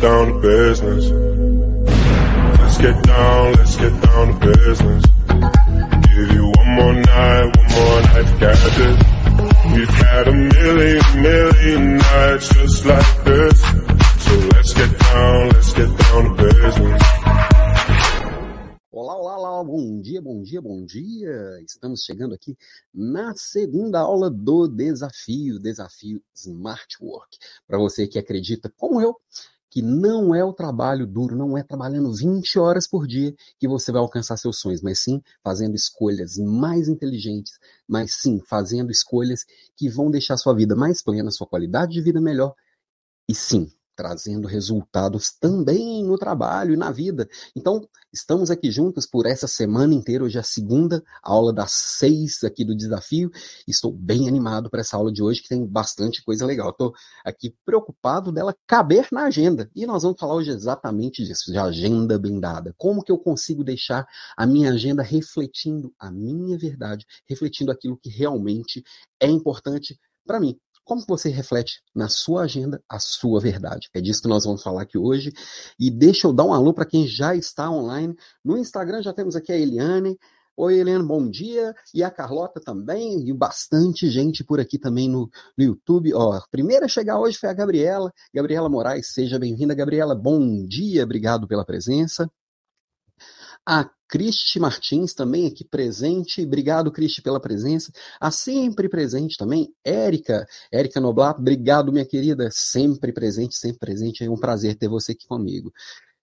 Down, to business. Let's get down, let's get down to business. Give you one more night, one more night to get this. We've had a million, million nights just like this. So let's get down, let's get down to business. Olá, olá, olá, bom dia, bom dia, bom dia. Estamos chegando aqui na segunda aula do desafio, desafio Smart Work. Para você que acredita, como eu, que não é o trabalho duro, não é trabalhando 20 horas por dia que você vai alcançar seus sonhos, mas sim fazendo escolhas mais inteligentes, mas sim fazendo escolhas que vão deixar sua vida mais plena, sua qualidade de vida melhor e sim trazendo resultados também no trabalho e na vida. Então, estamos aqui juntos por essa semana inteira. Hoje é a segunda aula das seis aqui do desafio. Estou bem animado para essa aula de hoje, que tem bastante coisa legal. Estou aqui preocupado dela caber na agenda. E nós vamos falar hoje exatamente disso, de agenda blindada. Como que eu consigo deixar a minha agenda refletindo a minha verdade, refletindo aquilo que realmente é importante para mim. Como você reflete na sua agenda a sua verdade? É disso que nós vamos falar aqui hoje. E deixa eu dar um alô para quem já está online. No Instagram já temos aqui a Eliane. Oi, Eliane, bom dia. E a Carlota também, e bastante gente por aqui também no, no YouTube. Ó, a primeira a chegar hoje foi a Gabriela. Gabriela Moraes, seja bem-vinda, Gabriela. Bom dia, obrigado pela presença. A Cristi Martins também aqui presente. Obrigado, Cristi, pela presença. A sempre presente também, Érica. Érica Noblat, obrigado, minha querida. Sempre presente, sempre presente. É um prazer ter você aqui comigo.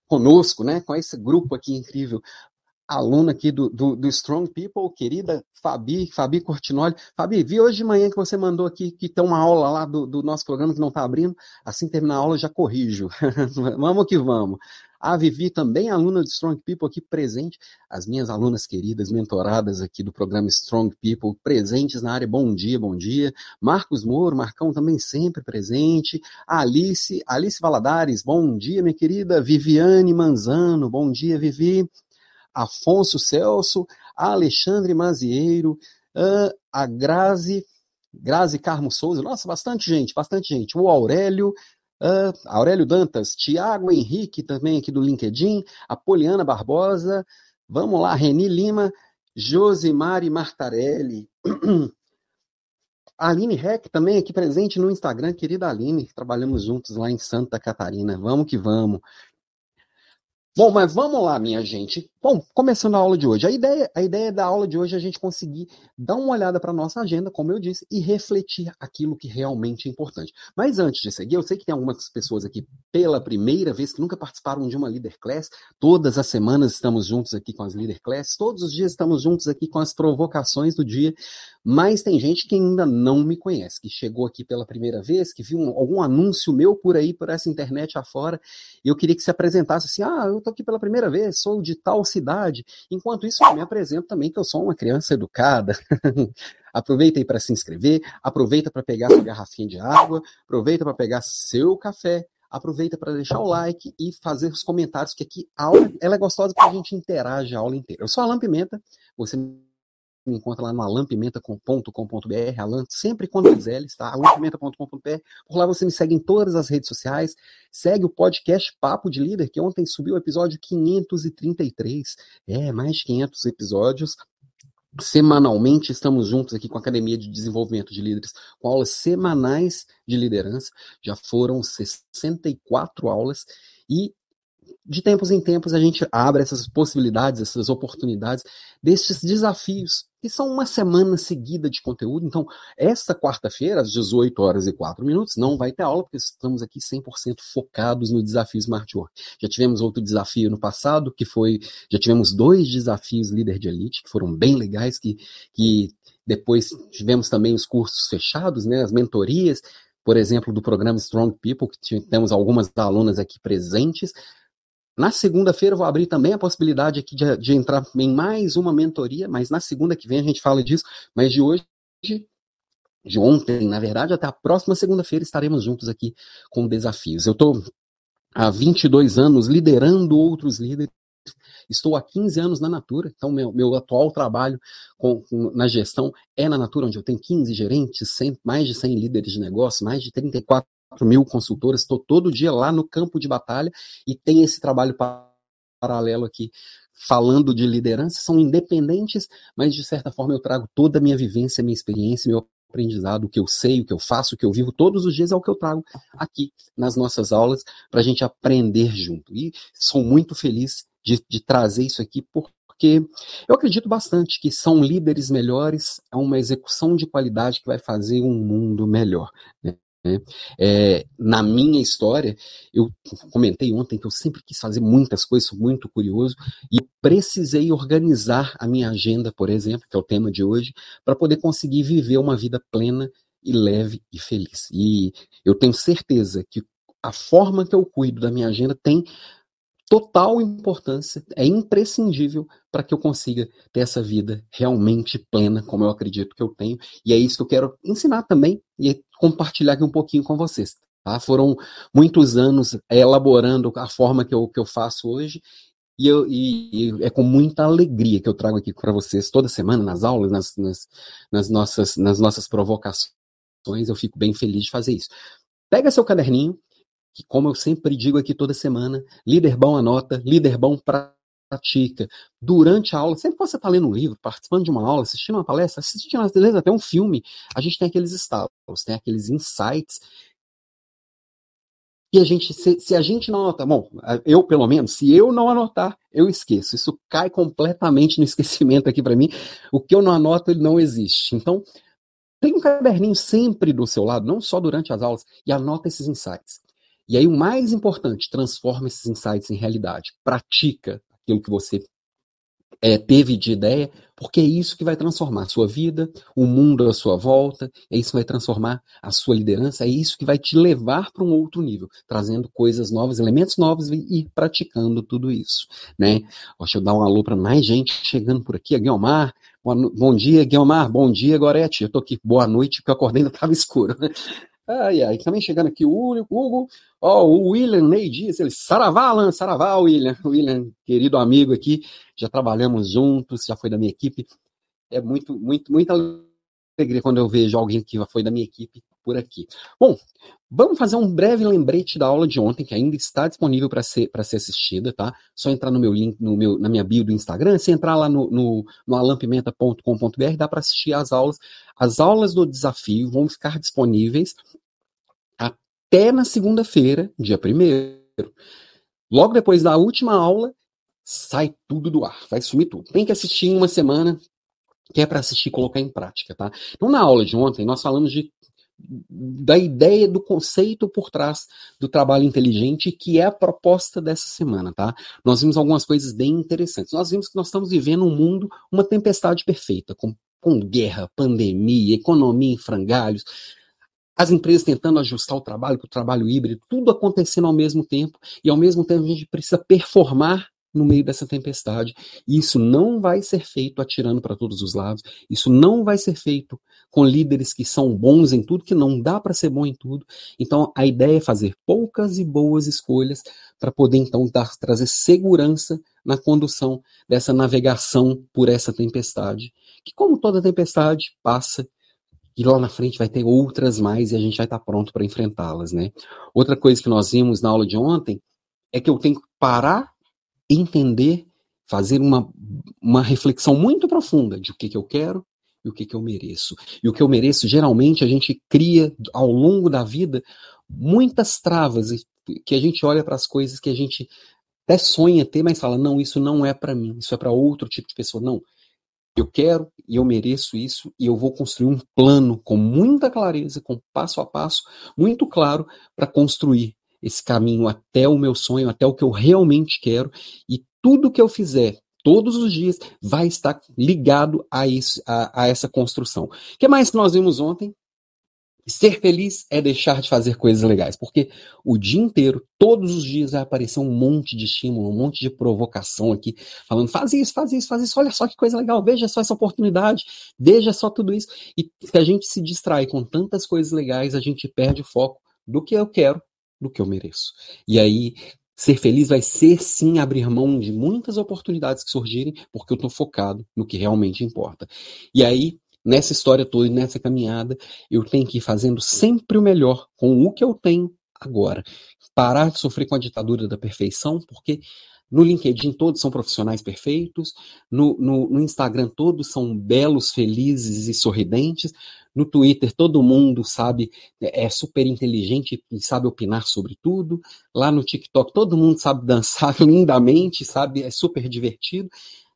Conosco, né? Com esse grupo aqui incrível. Aluna aqui do, do, do, Strong People, querida Fabi, Fabi Cortinoli. Fabi, vi hoje de manhã que você mandou aqui que tem uma aula lá do, do nosso programa que não está abrindo. Assim terminar a aula, já corrijo. vamos que vamos. A Vivi também, aluna de Strong People aqui presente. As minhas alunas queridas, mentoradas aqui do programa Strong People, presentes na área. Bom dia, bom dia. Marcos Moro, Marcão também sempre presente. Alice, Alice Valadares, bom dia, minha querida. Viviane Manzano, bom dia, Vivi. Afonso Celso, Alexandre Mazieiro, a Grazi, Grazi Carmo Souza, nossa, bastante gente, bastante gente. O Aurélio, Uh, Aurélio Dantas, Tiago Henrique, também aqui do LinkedIn, a Poliana Barbosa, vamos lá, Reni Lima, Josimari Martarelli, Aline Rec também aqui presente no Instagram, querida Aline, trabalhamos juntos lá em Santa Catarina, vamos que vamos. Bom, mas vamos lá, minha gente. Bom, começando a aula de hoje. A ideia, a ideia da aula de hoje é a gente conseguir dar uma olhada para a nossa agenda, como eu disse, e refletir aquilo que realmente é importante. Mas antes de seguir, eu sei que tem algumas pessoas aqui pela primeira vez que nunca participaram de uma Leader Class. Todas as semanas estamos juntos aqui com as Leader Class, todos os dias estamos juntos aqui com as provocações do dia. Mas tem gente que ainda não me conhece, que chegou aqui pela primeira vez, que viu um, algum anúncio meu por aí, por essa internet afora, e eu queria que se apresentasse assim: ah, eu tô aqui pela primeira vez, sou de tal cidade. Enquanto isso, eu me apresento também que eu sou uma criança educada. aproveita aí para se inscrever, aproveita para pegar sua garrafinha de água, aproveita para pegar seu café, aproveita para deixar o like e fazer os comentários, que aqui a aula ela é gostosa porque a gente interage a aula inteira. Eu sou a Alan Pimenta, você me encontra lá no alampimenta.com.br, Alan, sempre com dois L's, tá? alampimenta.com.br. Por lá você me segue em todas as redes sociais, segue o podcast Papo de Líder, que ontem subiu o episódio 533. É, mais de 500 episódios. Semanalmente estamos juntos aqui com a Academia de Desenvolvimento de Líderes, com aulas semanais de liderança. Já foram 64 aulas e de tempos em tempos a gente abre essas possibilidades, essas oportunidades, desses desafios, que são uma semana seguida de conteúdo. Então, esta quarta-feira, às 18 horas e 4 minutos, não vai ter aula, porque estamos aqui 100% focados no desafio Smart Work. Já tivemos outro desafio no passado, que foi, já tivemos dois desafios líder de elite, que foram bem legais, que, que depois tivemos também os cursos fechados, né, as mentorias, por exemplo, do programa Strong People, que temos algumas alunas aqui presentes, na segunda-feira eu vou abrir também a possibilidade aqui de, de, entrar em mais uma mentoria, mas na segunda que vem a gente fala disso. Mas de hoje, de ontem, na verdade, até a próxima segunda-feira estaremos juntos aqui com desafios. Eu estou há 22 anos liderando outros líderes. Estou há 15 anos na Natura, então meu, meu atual trabalho com, com, na gestão é na Natura, onde eu tenho 15 gerentes, 100, mais de 100 líderes de negócio, mais de 34 mil consultoras, estou todo dia lá no campo de batalha e tem esse trabalho paralelo aqui falando de liderança, são independentes, mas de certa forma eu trago toda a minha vivência, minha experiência, meu aprendizado, o que eu sei, o que eu faço, o que eu vivo todos os dias é o que eu trago aqui nas nossas aulas para a gente aprender junto. E sou muito feliz de, de trazer isso aqui porque eu acredito bastante que são líderes melhores, é uma execução de qualidade que vai fazer um mundo melhor. Né? Né? É, na minha história, eu comentei ontem que eu sempre quis fazer muitas coisas, sou muito curioso, e precisei organizar a minha agenda, por exemplo, que é o tema de hoje, para poder conseguir viver uma vida plena e leve e feliz. E eu tenho certeza que a forma que eu cuido da minha agenda tem total importância, é imprescindível para que eu consiga ter essa vida realmente plena, como eu acredito que eu tenho. E é isso que eu quero ensinar também e compartilhar aqui um pouquinho com vocês. Tá? Foram muitos anos elaborando a forma que eu, que eu faço hoje. E, eu, e, e é com muita alegria que eu trago aqui para vocês toda semana, nas aulas, nas, nas, nas, nossas, nas nossas provocações. Eu fico bem feliz de fazer isso. Pega seu caderninho, que, como eu sempre digo aqui toda semana, líder bom anota, líder bom pratica. Durante a aula, sempre que você está lendo um livro, participando de uma aula, assistindo uma palestra, assistindo até um filme, a gente tem aqueles estalos, tem aqueles insights. E a gente, se, se a gente não anotar, bom, eu pelo menos, se eu não anotar, eu esqueço. Isso cai completamente no esquecimento aqui para mim. O que eu não anoto, ele não existe. Então, tem um caderninho sempre do seu lado, não só durante as aulas, e anota esses insights. E aí, o mais importante, transforma esses insights em realidade. Pratica aquilo que você é, teve de ideia, porque é isso que vai transformar a sua vida, o mundo à sua volta, é isso que vai transformar a sua liderança, é isso que vai te levar para um outro nível, trazendo coisas novas, elementos novos e ir praticando tudo isso, né? Deixa eu dar um alô para mais gente chegando por aqui, a Guilmar, bom dia, Guilmar, bom dia, Gorete, eu tô aqui, boa noite, porque eu acordei ainda estava escuro. Ai, ai, também chegando aqui o Hugo, ó, o William Ney Dias, ele, Saravá, Alan, Saravá, William, William, querido amigo aqui, já trabalhamos juntos, já foi da minha equipe, é muito, muito, muita alegria quando eu vejo alguém que foi da minha equipe por aqui. Bom, vamos fazer um breve lembrete da aula de ontem, que ainda está disponível para ser, ser assistida, tá? Só entrar no meu link, no meu, na minha bio do Instagram, se entrar lá no, no, no alampimenta.com.br, dá para assistir as aulas. As aulas do desafio vão ficar disponíveis até na segunda-feira, dia 1 Logo depois da última aula, sai tudo do ar, vai sumir tudo. Tem que assistir em uma semana, que é para assistir e colocar em prática, tá? Então, na aula de ontem, nós falamos de da ideia do conceito por trás do trabalho inteligente, que é a proposta dessa semana, tá? Nós vimos algumas coisas bem interessantes. Nós vimos que nós estamos vivendo um mundo, uma tempestade perfeita, com, com guerra, pandemia, economia em frangalhos, as empresas tentando ajustar o trabalho para o trabalho híbrido, tudo acontecendo ao mesmo tempo, e ao mesmo tempo a gente precisa performar no meio dessa tempestade. E isso não vai ser feito atirando para todos os lados. Isso não vai ser feito com líderes que são bons em tudo, que não dá para ser bom em tudo. Então a ideia é fazer poucas e boas escolhas para poder então dar, trazer segurança na condução dessa navegação por essa tempestade, que como toda tempestade passa e lá na frente vai ter outras mais e a gente vai estar pronto para enfrentá-las, né? Outra coisa que nós vimos na aula de ontem é que eu tenho que parar entender, fazer uma, uma reflexão muito profunda de o que, que eu quero e o que, que eu mereço. E o que eu mereço, geralmente, a gente cria ao longo da vida muitas travas que a gente olha para as coisas que a gente até sonha ter, mas fala: não, isso não é para mim, isso é para outro tipo de pessoa. Não. Eu quero e eu mereço isso e eu vou construir um plano com muita clareza, com passo a passo, muito claro, para construir esse caminho até o meu sonho, até o que eu realmente quero, e tudo que eu fizer todos os dias vai estar ligado a, isso, a, a essa construção. O que mais que nós vimos ontem? Ser feliz é deixar de fazer coisas legais, porque o dia inteiro, todos os dias vai aparecer um monte de estímulo, um monte de provocação aqui, falando: faz isso, faz isso, faz isso, olha só que coisa legal, veja só essa oportunidade, veja só tudo isso. E se a gente se distrai com tantas coisas legais, a gente perde o foco do que eu quero do que eu mereço. E aí, ser feliz vai ser sim abrir mão de muitas oportunidades que surgirem, porque eu estou focado no que realmente importa. E aí, nessa história toda nessa caminhada, eu tenho que ir fazendo sempre o melhor com o que eu tenho agora. Parar de sofrer com a ditadura da perfeição, porque no LinkedIn todos são profissionais perfeitos, no, no, no, Instagram todos são belos, felizes e sorridentes, no Twitter todo mundo sabe, é super inteligente e sabe opinar sobre tudo, lá no TikTok todo mundo sabe dançar lindamente, sabe, é super divertido.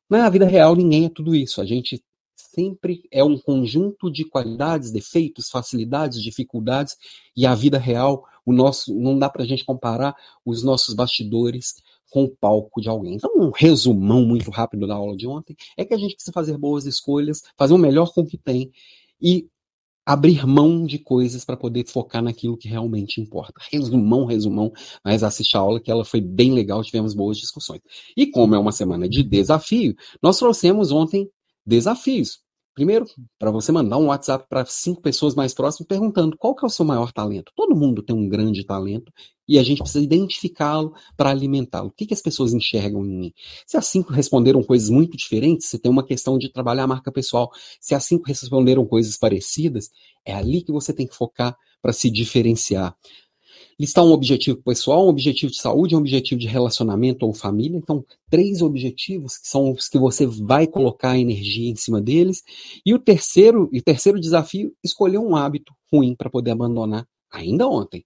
Na vida real ninguém é tudo isso, a gente sempre é um conjunto de qualidades, defeitos, facilidades, dificuldades, e a vida real, o nosso, não dá para a gente comparar os nossos bastidores com o palco de alguém. Então, um resumão muito rápido da aula de ontem é que a gente precisa fazer boas escolhas, fazer o melhor com o que tem e abrir mão de coisas para poder focar naquilo que realmente importa. Resumão, resumão, mas assiste a aula que ela foi bem legal, tivemos boas discussões. E como é uma semana de desafio, nós trouxemos ontem desafios. Primeiro, para você mandar um WhatsApp para cinco pessoas mais próximas perguntando qual que é o seu maior talento. Todo mundo tem um grande talento e a gente precisa identificá-lo para alimentá-lo. O que, que as pessoas enxergam em mim? Se as cinco responderam coisas muito diferentes, você tem uma questão de trabalhar a marca pessoal. Se as cinco responderam coisas parecidas, é ali que você tem que focar para se diferenciar listar um objetivo pessoal, um objetivo de saúde, um objetivo de relacionamento ou família. Então, três objetivos que são os que você vai colocar energia em cima deles. E o terceiro, e terceiro desafio, escolher um hábito ruim para poder abandonar ainda ontem.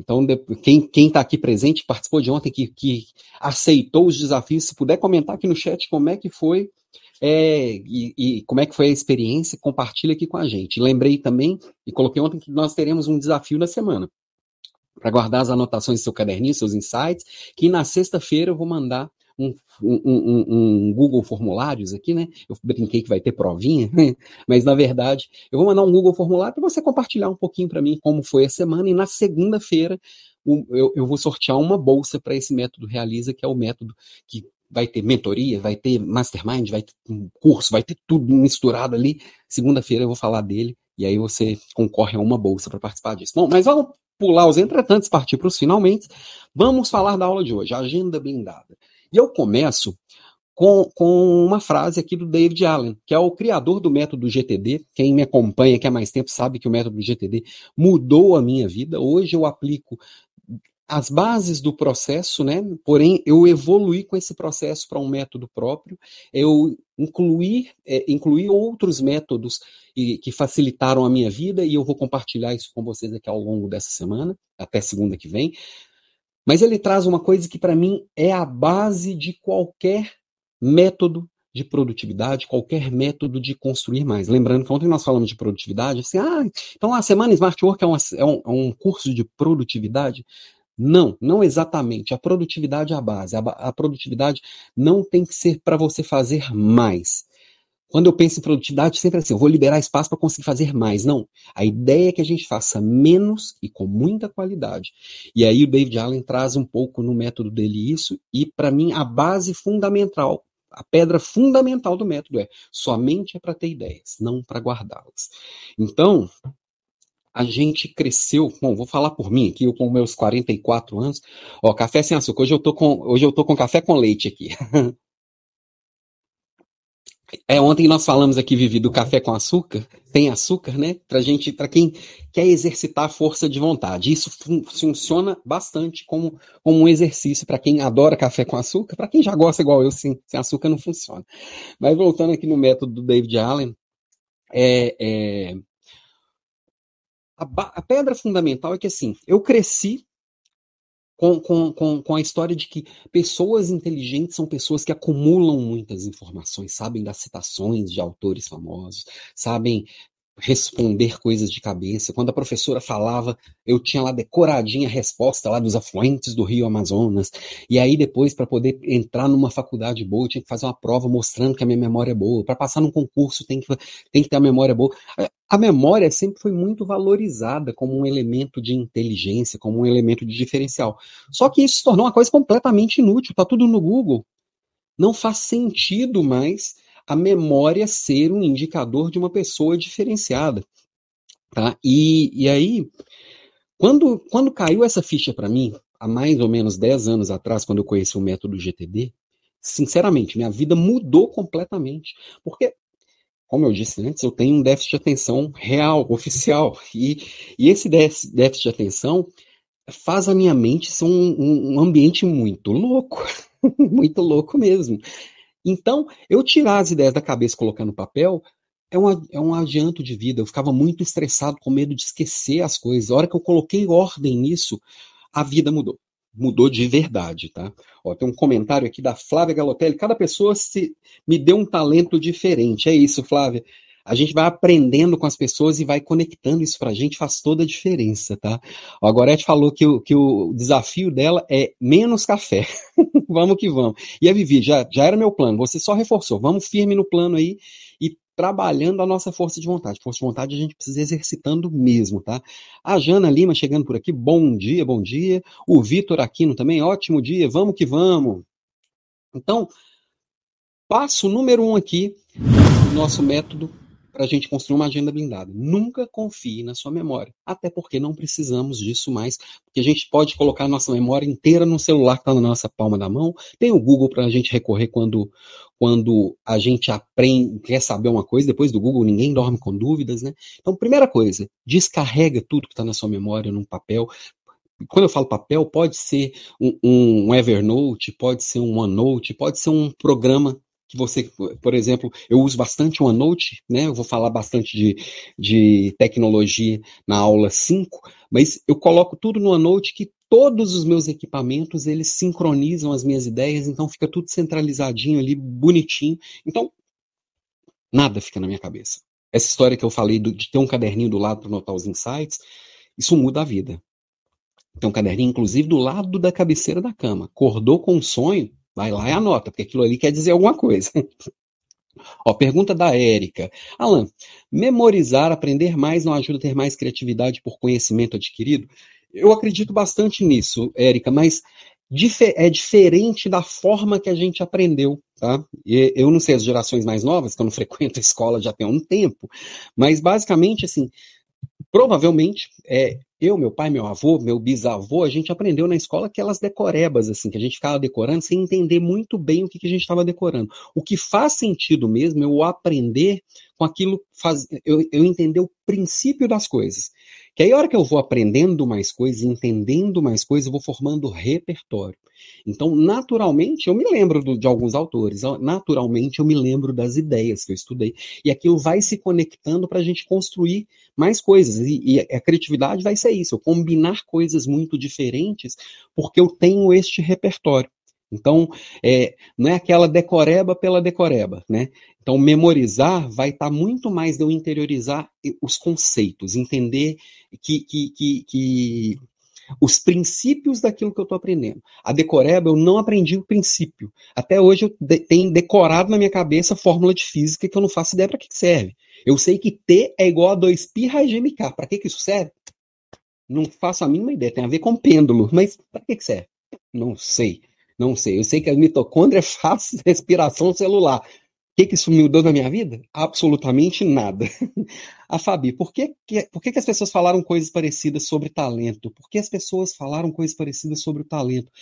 Então, quem está aqui presente, participou de ontem, que, que aceitou os desafios, se puder comentar aqui no chat como é que foi é, e, e, como é que foi a experiência, compartilha aqui com a gente. Lembrei também, e coloquei ontem, que nós teremos um desafio na semana para guardar as anotações do seu caderninho, seus insights, que na sexta-feira eu vou mandar um, um, um, um, Google Formulários aqui, né? Eu brinquei que vai ter provinha, mas na verdade eu vou mandar um Google Formulário para você compartilhar um pouquinho para mim como foi a semana, e na segunda-feira eu, eu vou sortear uma bolsa para esse método Realiza, que é o método que vai ter mentoria, vai ter mastermind, vai ter um curso, vai ter tudo misturado ali. Segunda-feira eu vou falar dele e aí você concorre a uma bolsa para participar disso. Bom, mas vamos pular os entretantos, partir para os finalmente, vamos falar da aula de hoje, agenda blindada. E eu começo com, com uma frase aqui do David Allen, que é o criador do método GTD. Quem me acompanha aqui há mais tempo sabe que o método GTD mudou a minha vida. Hoje eu aplico as bases do processo, né? Porém, eu evoluí com esse processo para um método próprio, eu incluí, é, incluí outros métodos e, que facilitaram a minha vida e eu vou compartilhar isso com vocês aqui ao longo dessa semana, até segunda que vem. Mas ele traz uma coisa que para mim é a base de qualquer método de produtividade, qualquer método de construir mais. Lembrando que ontem nós falamos de produtividade, assim, ah, então a semana Smart Work é, uma, é, um, é um curso de produtividade. Não, não exatamente. A produtividade é a base. A, a produtividade não tem que ser para você fazer mais. Quando eu penso em produtividade, sempre é assim, eu vou liberar espaço para conseguir fazer mais. Não. A ideia é que a gente faça menos e com muita qualidade. E aí o David Allen traz um pouco no método dele isso, e para mim a base fundamental, a pedra fundamental do método é somente é para ter ideias, não para guardá-las. Então, a gente cresceu, bom, vou falar por mim aqui, eu com meus 44 anos, ó, café sem açúcar, hoje eu tô com, hoje eu tô com café com leite aqui. É, ontem nós falamos aqui, Vivi, do café com açúcar, tem açúcar, né? Pra gente, para quem quer exercitar a força de vontade. Isso fun funciona bastante como, como um exercício para quem adora café com açúcar, para quem já gosta igual eu, sim, sem açúcar não funciona. Mas voltando aqui no método do David Allen, é, é, a, a pedra fundamental é que assim, eu cresci com, com, com, com, a história de que pessoas inteligentes são pessoas que acumulam muitas informações, sabem das citações de autores famosos, sabem responder coisas de cabeça. Quando a professora falava, eu tinha lá decoradinha a resposta lá dos afluentes do Rio Amazonas. E aí depois para poder entrar numa faculdade boa, eu tinha que fazer uma prova mostrando que a minha memória é boa. Para passar num concurso tem que tem que ter a memória boa. A memória sempre foi muito valorizada como um elemento de inteligência, como um elemento de diferencial. Só que isso se tornou uma coisa completamente inútil. Tá tudo no Google. Não faz sentido mais a memória ser um indicador de uma pessoa diferenciada. Tá? E, e aí, quando, quando caiu essa ficha para mim, há mais ou menos 10 anos atrás, quando eu conheci o método GTD, sinceramente, minha vida mudou completamente. Porque como eu disse antes, eu tenho um déficit de atenção real, oficial. E, e esse déficit de atenção faz a minha mente ser um, um ambiente muito louco. muito louco mesmo. Então, eu tirar as ideias da cabeça colocar no papel é um, é um adianto de vida. Eu ficava muito estressado, com medo de esquecer as coisas. A hora que eu coloquei ordem nisso, a vida mudou. Mudou de verdade, tá? Ó, tem um comentário aqui da Flávia Galotelli. Cada pessoa se me deu um talento diferente. É isso, Flávia. A gente vai aprendendo com as pessoas e vai conectando isso pra gente, faz toda a diferença, tá? O Agorete falou que o, que o desafio dela é menos café. vamos que vamos. E a Vivi, já, já era meu plano, você só reforçou. Vamos firme no plano aí e trabalhando a nossa força de vontade. Força de vontade a gente precisa exercitando mesmo, tá? A Jana Lima chegando por aqui, bom dia, bom dia. O Vitor Aquino também, ótimo dia, vamos que vamos. Então, passo número um aqui, nosso método para a gente construir uma agenda blindada. Nunca confie na sua memória, até porque não precisamos disso mais, porque a gente pode colocar a nossa memória inteira no celular que está na nossa palma da mão, tem o Google para a gente recorrer quando, quando a gente aprende, quer saber uma coisa, depois do Google ninguém dorme com dúvidas, né? Então, primeira coisa, descarrega tudo que está na sua memória num papel, quando eu falo papel, pode ser um, um, Evernote, pode ser um OneNote, pode ser um programa você, por exemplo, eu uso bastante OneNote, né? Eu vou falar bastante de, de tecnologia na aula 5, mas eu coloco tudo no OneNote que todos os meus equipamentos, eles sincronizam as minhas ideias, então fica tudo centralizadinho ali, bonitinho. Então, nada fica na minha cabeça. Essa história que eu falei do, de ter um caderninho do lado para anotar os insights, isso muda a vida. Tem um caderninho, inclusive, do lado da cabeceira da cama. Acordou com um sonho, Vai lá e anota, porque aquilo ali quer dizer alguma coisa. Ó, pergunta da Érica. Alan, memorizar, aprender mais não ajuda a ter mais criatividade por conhecimento adquirido? Eu acredito bastante nisso, Érica, mas é diferente da forma que a gente aprendeu, tá? Eu não sei as gerações mais novas, que eu não frequento a escola já tem um tempo, mas basicamente, assim, provavelmente, é, eu, meu pai, meu avô, meu bisavô, a gente aprendeu na escola aquelas decorebas, assim, que a gente ficava decorando sem entender muito bem o que, que a gente estava decorando. O que faz sentido mesmo é eu aprender com aquilo, faz, eu, eu entender o princípio das coisas. Que aí, a hora que eu vou aprendendo mais coisas, entendendo mais coisas, eu vou formando repertório. Então, naturalmente, eu me lembro do, de alguns autores, naturalmente, eu me lembro das ideias que eu estudei. E aquilo vai se conectando para a gente construir mais coisas. E, e, a criatividade vai ser isso, eu combinar coisas muito diferentes, porque eu tenho este repertório. Então, é, não é aquela decoreba pela decoreba, né? Então, memorizar vai estar tá muito mais de eu interiorizar os conceitos, entender que, que, que, que os princípios daquilo que eu estou aprendendo. A decoreba, eu não aprendi o princípio. Até hoje eu de, tenho decorado na minha cabeça a fórmula de física que eu não faço ideia para que, que serve. Eu sei que T é igual a 2π raiz de mk. Para que, que isso serve? Não faço a mínima ideia. Tem a ver com pêndulo. Mas para que, que serve? Não sei. Não sei. Eu sei que a mitocôndria faz respiração celular. O que, que isso mudou na minha vida? Absolutamente nada. A Fabi, por que, que, por que, que as pessoas falaram coisas parecidas sobre talento? Por que as pessoas falaram coisas parecidas sobre o talento?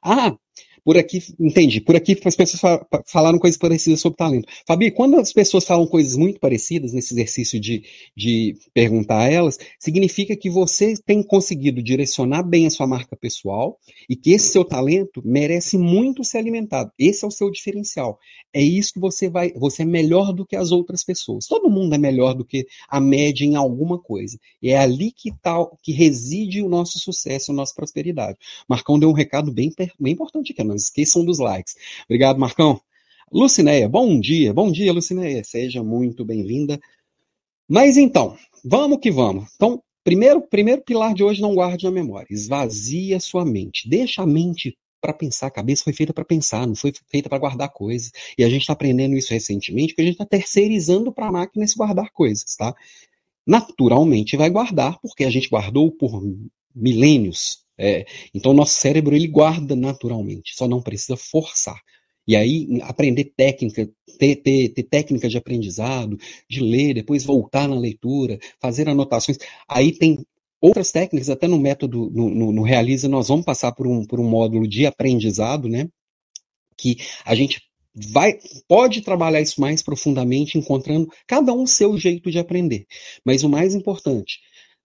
Ah, por aqui, entendi, por aqui as pessoas falaram coisas parecidas sobre talento. Fabi, quando as pessoas falam coisas muito parecidas nesse exercício de, de perguntar a elas, significa que você tem conseguido direcionar bem a sua marca pessoal e que esse seu talento merece muito ser alimentado. Esse é o seu diferencial. É isso que você vai, você é melhor do que as outras pessoas. Todo mundo é melhor do que a média em alguma coisa. E é ali que tá, que reside o nosso sucesso, a nossa prosperidade. Marcão deu um recado bem, bem importante aqui, não esqueçam dos likes. Obrigado, Marcão. Lucinéia, bom dia. Bom dia, Lucinéia. Seja muito bem-vinda. Mas então, vamos que vamos. Então, primeiro, primeiro pilar de hoje, não guarde na memória. Esvazia sua mente. Deixa a mente para pensar. A cabeça foi feita para pensar, não foi feita para guardar coisas. E a gente está aprendendo isso recentemente, porque a gente está terceirizando para a máquina esse guardar coisas, tá? Naturalmente vai guardar, porque a gente guardou por milênios é, então, nosso cérebro ele guarda naturalmente, só não precisa forçar. E aí, aprender técnica, ter, ter, ter técnica de aprendizado, de ler, depois voltar na leitura, fazer anotações. Aí tem outras técnicas, até no método, no, no, no Realiza, nós vamos passar por um, por um módulo de aprendizado, né? Que a gente vai pode trabalhar isso mais profundamente, encontrando cada um seu jeito de aprender. Mas o mais importante,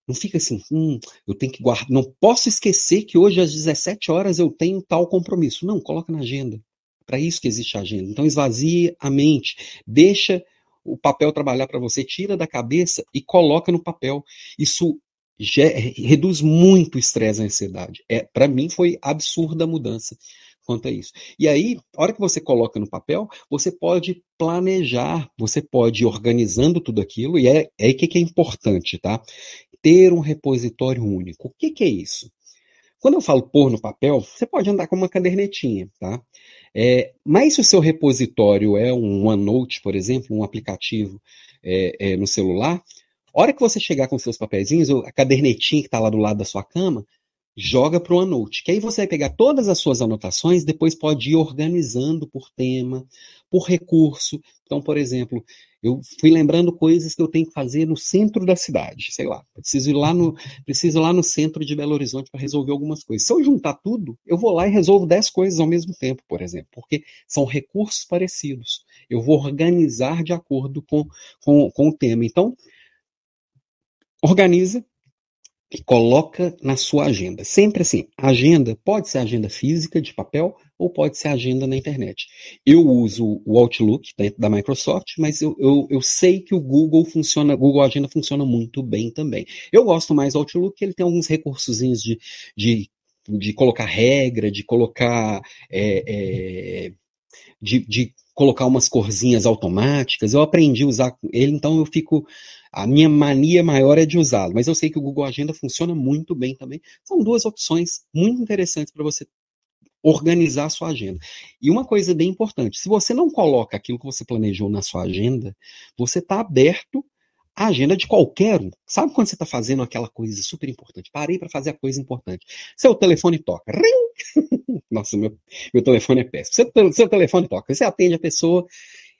não fica assim, hum, eu tenho que guardar, não posso esquecer que hoje às 17 horas eu tenho tal compromisso. Não, coloca na agenda. Para isso que existe a agenda. Então esvazie a mente, deixa o papel trabalhar para você, tira da cabeça e coloca no papel. Isso reduz muito o estresse e a ansiedade. É, para mim foi absurda a mudança quanto a isso. E aí, a hora que você coloca no papel, você pode planejar, você pode ir organizando tudo aquilo, e é, é aí que é importante, tá? Ter um repositório único. O que, que é isso? Quando eu falo pôr no papel, você pode andar com uma cadernetinha, tá? É, mas se o seu repositório é um OneNote, por exemplo, um aplicativo é, é, no celular, a hora que você chegar com seus papeizinhos, a cadernetinha que está lá do lado da sua cama, joga para o OneNote, que aí você vai pegar todas as suas anotações, depois pode ir organizando por tema, por recurso. Então, por exemplo, eu fui lembrando coisas que eu tenho que fazer no centro da cidade, sei lá, preciso ir lá no, preciso lá no centro de Belo Horizonte para resolver algumas coisas. Se eu juntar tudo, eu vou lá e resolvo 10 coisas ao mesmo tempo, por exemplo, porque são recursos parecidos. Eu vou organizar de acordo com, com, com o tema. Então, organiza, e coloca na sua agenda. Sempre assim, agenda pode ser agenda física de papel ou pode ser agenda na internet. Eu uso o Outlook dentro da Microsoft, mas eu, eu, eu sei que o Google funciona, Google Agenda funciona muito bem também. Eu gosto mais do Outlook, ele tem alguns recursos de, de, de colocar regra, de colocar é, é, de, de colocar umas corzinhas automáticas. Eu aprendi a usar ele, então eu fico. A minha mania maior é de usá-lo, mas eu sei que o Google Agenda funciona muito bem também. São duas opções muito interessantes para você organizar a sua agenda. E uma coisa bem importante: se você não coloca aquilo que você planejou na sua agenda, você está aberto à agenda de qualquer um. Sabe quando você está fazendo aquela coisa super importante? Parei para fazer a coisa importante. Seu telefone toca. Ring! Nossa, meu, meu telefone é péssimo. Seu, seu telefone toca. Você atende a pessoa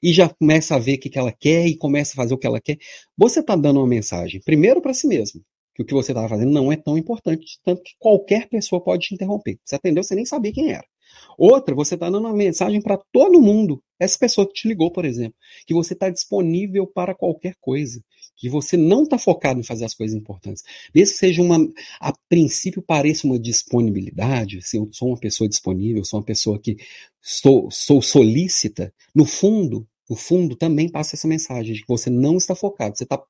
e já começa a ver o que, que ela quer e começa a fazer o que ela quer. Você está dando uma mensagem, primeiro para si mesmo, que o que você estava fazendo não é tão importante, tanto que qualquer pessoa pode te interromper. Você atendeu, você nem sabia quem era. Outra, você está dando uma mensagem para todo mundo. Essa pessoa que te ligou, por exemplo, que você está disponível para qualquer coisa, que você não está focado em fazer as coisas importantes. Mesmo seja uma, a princípio pareça uma disponibilidade, se eu sou uma pessoa disponível, sou uma pessoa que sou, sou solícita, no fundo, no fundo também passa essa mensagem de que você não está focado, você está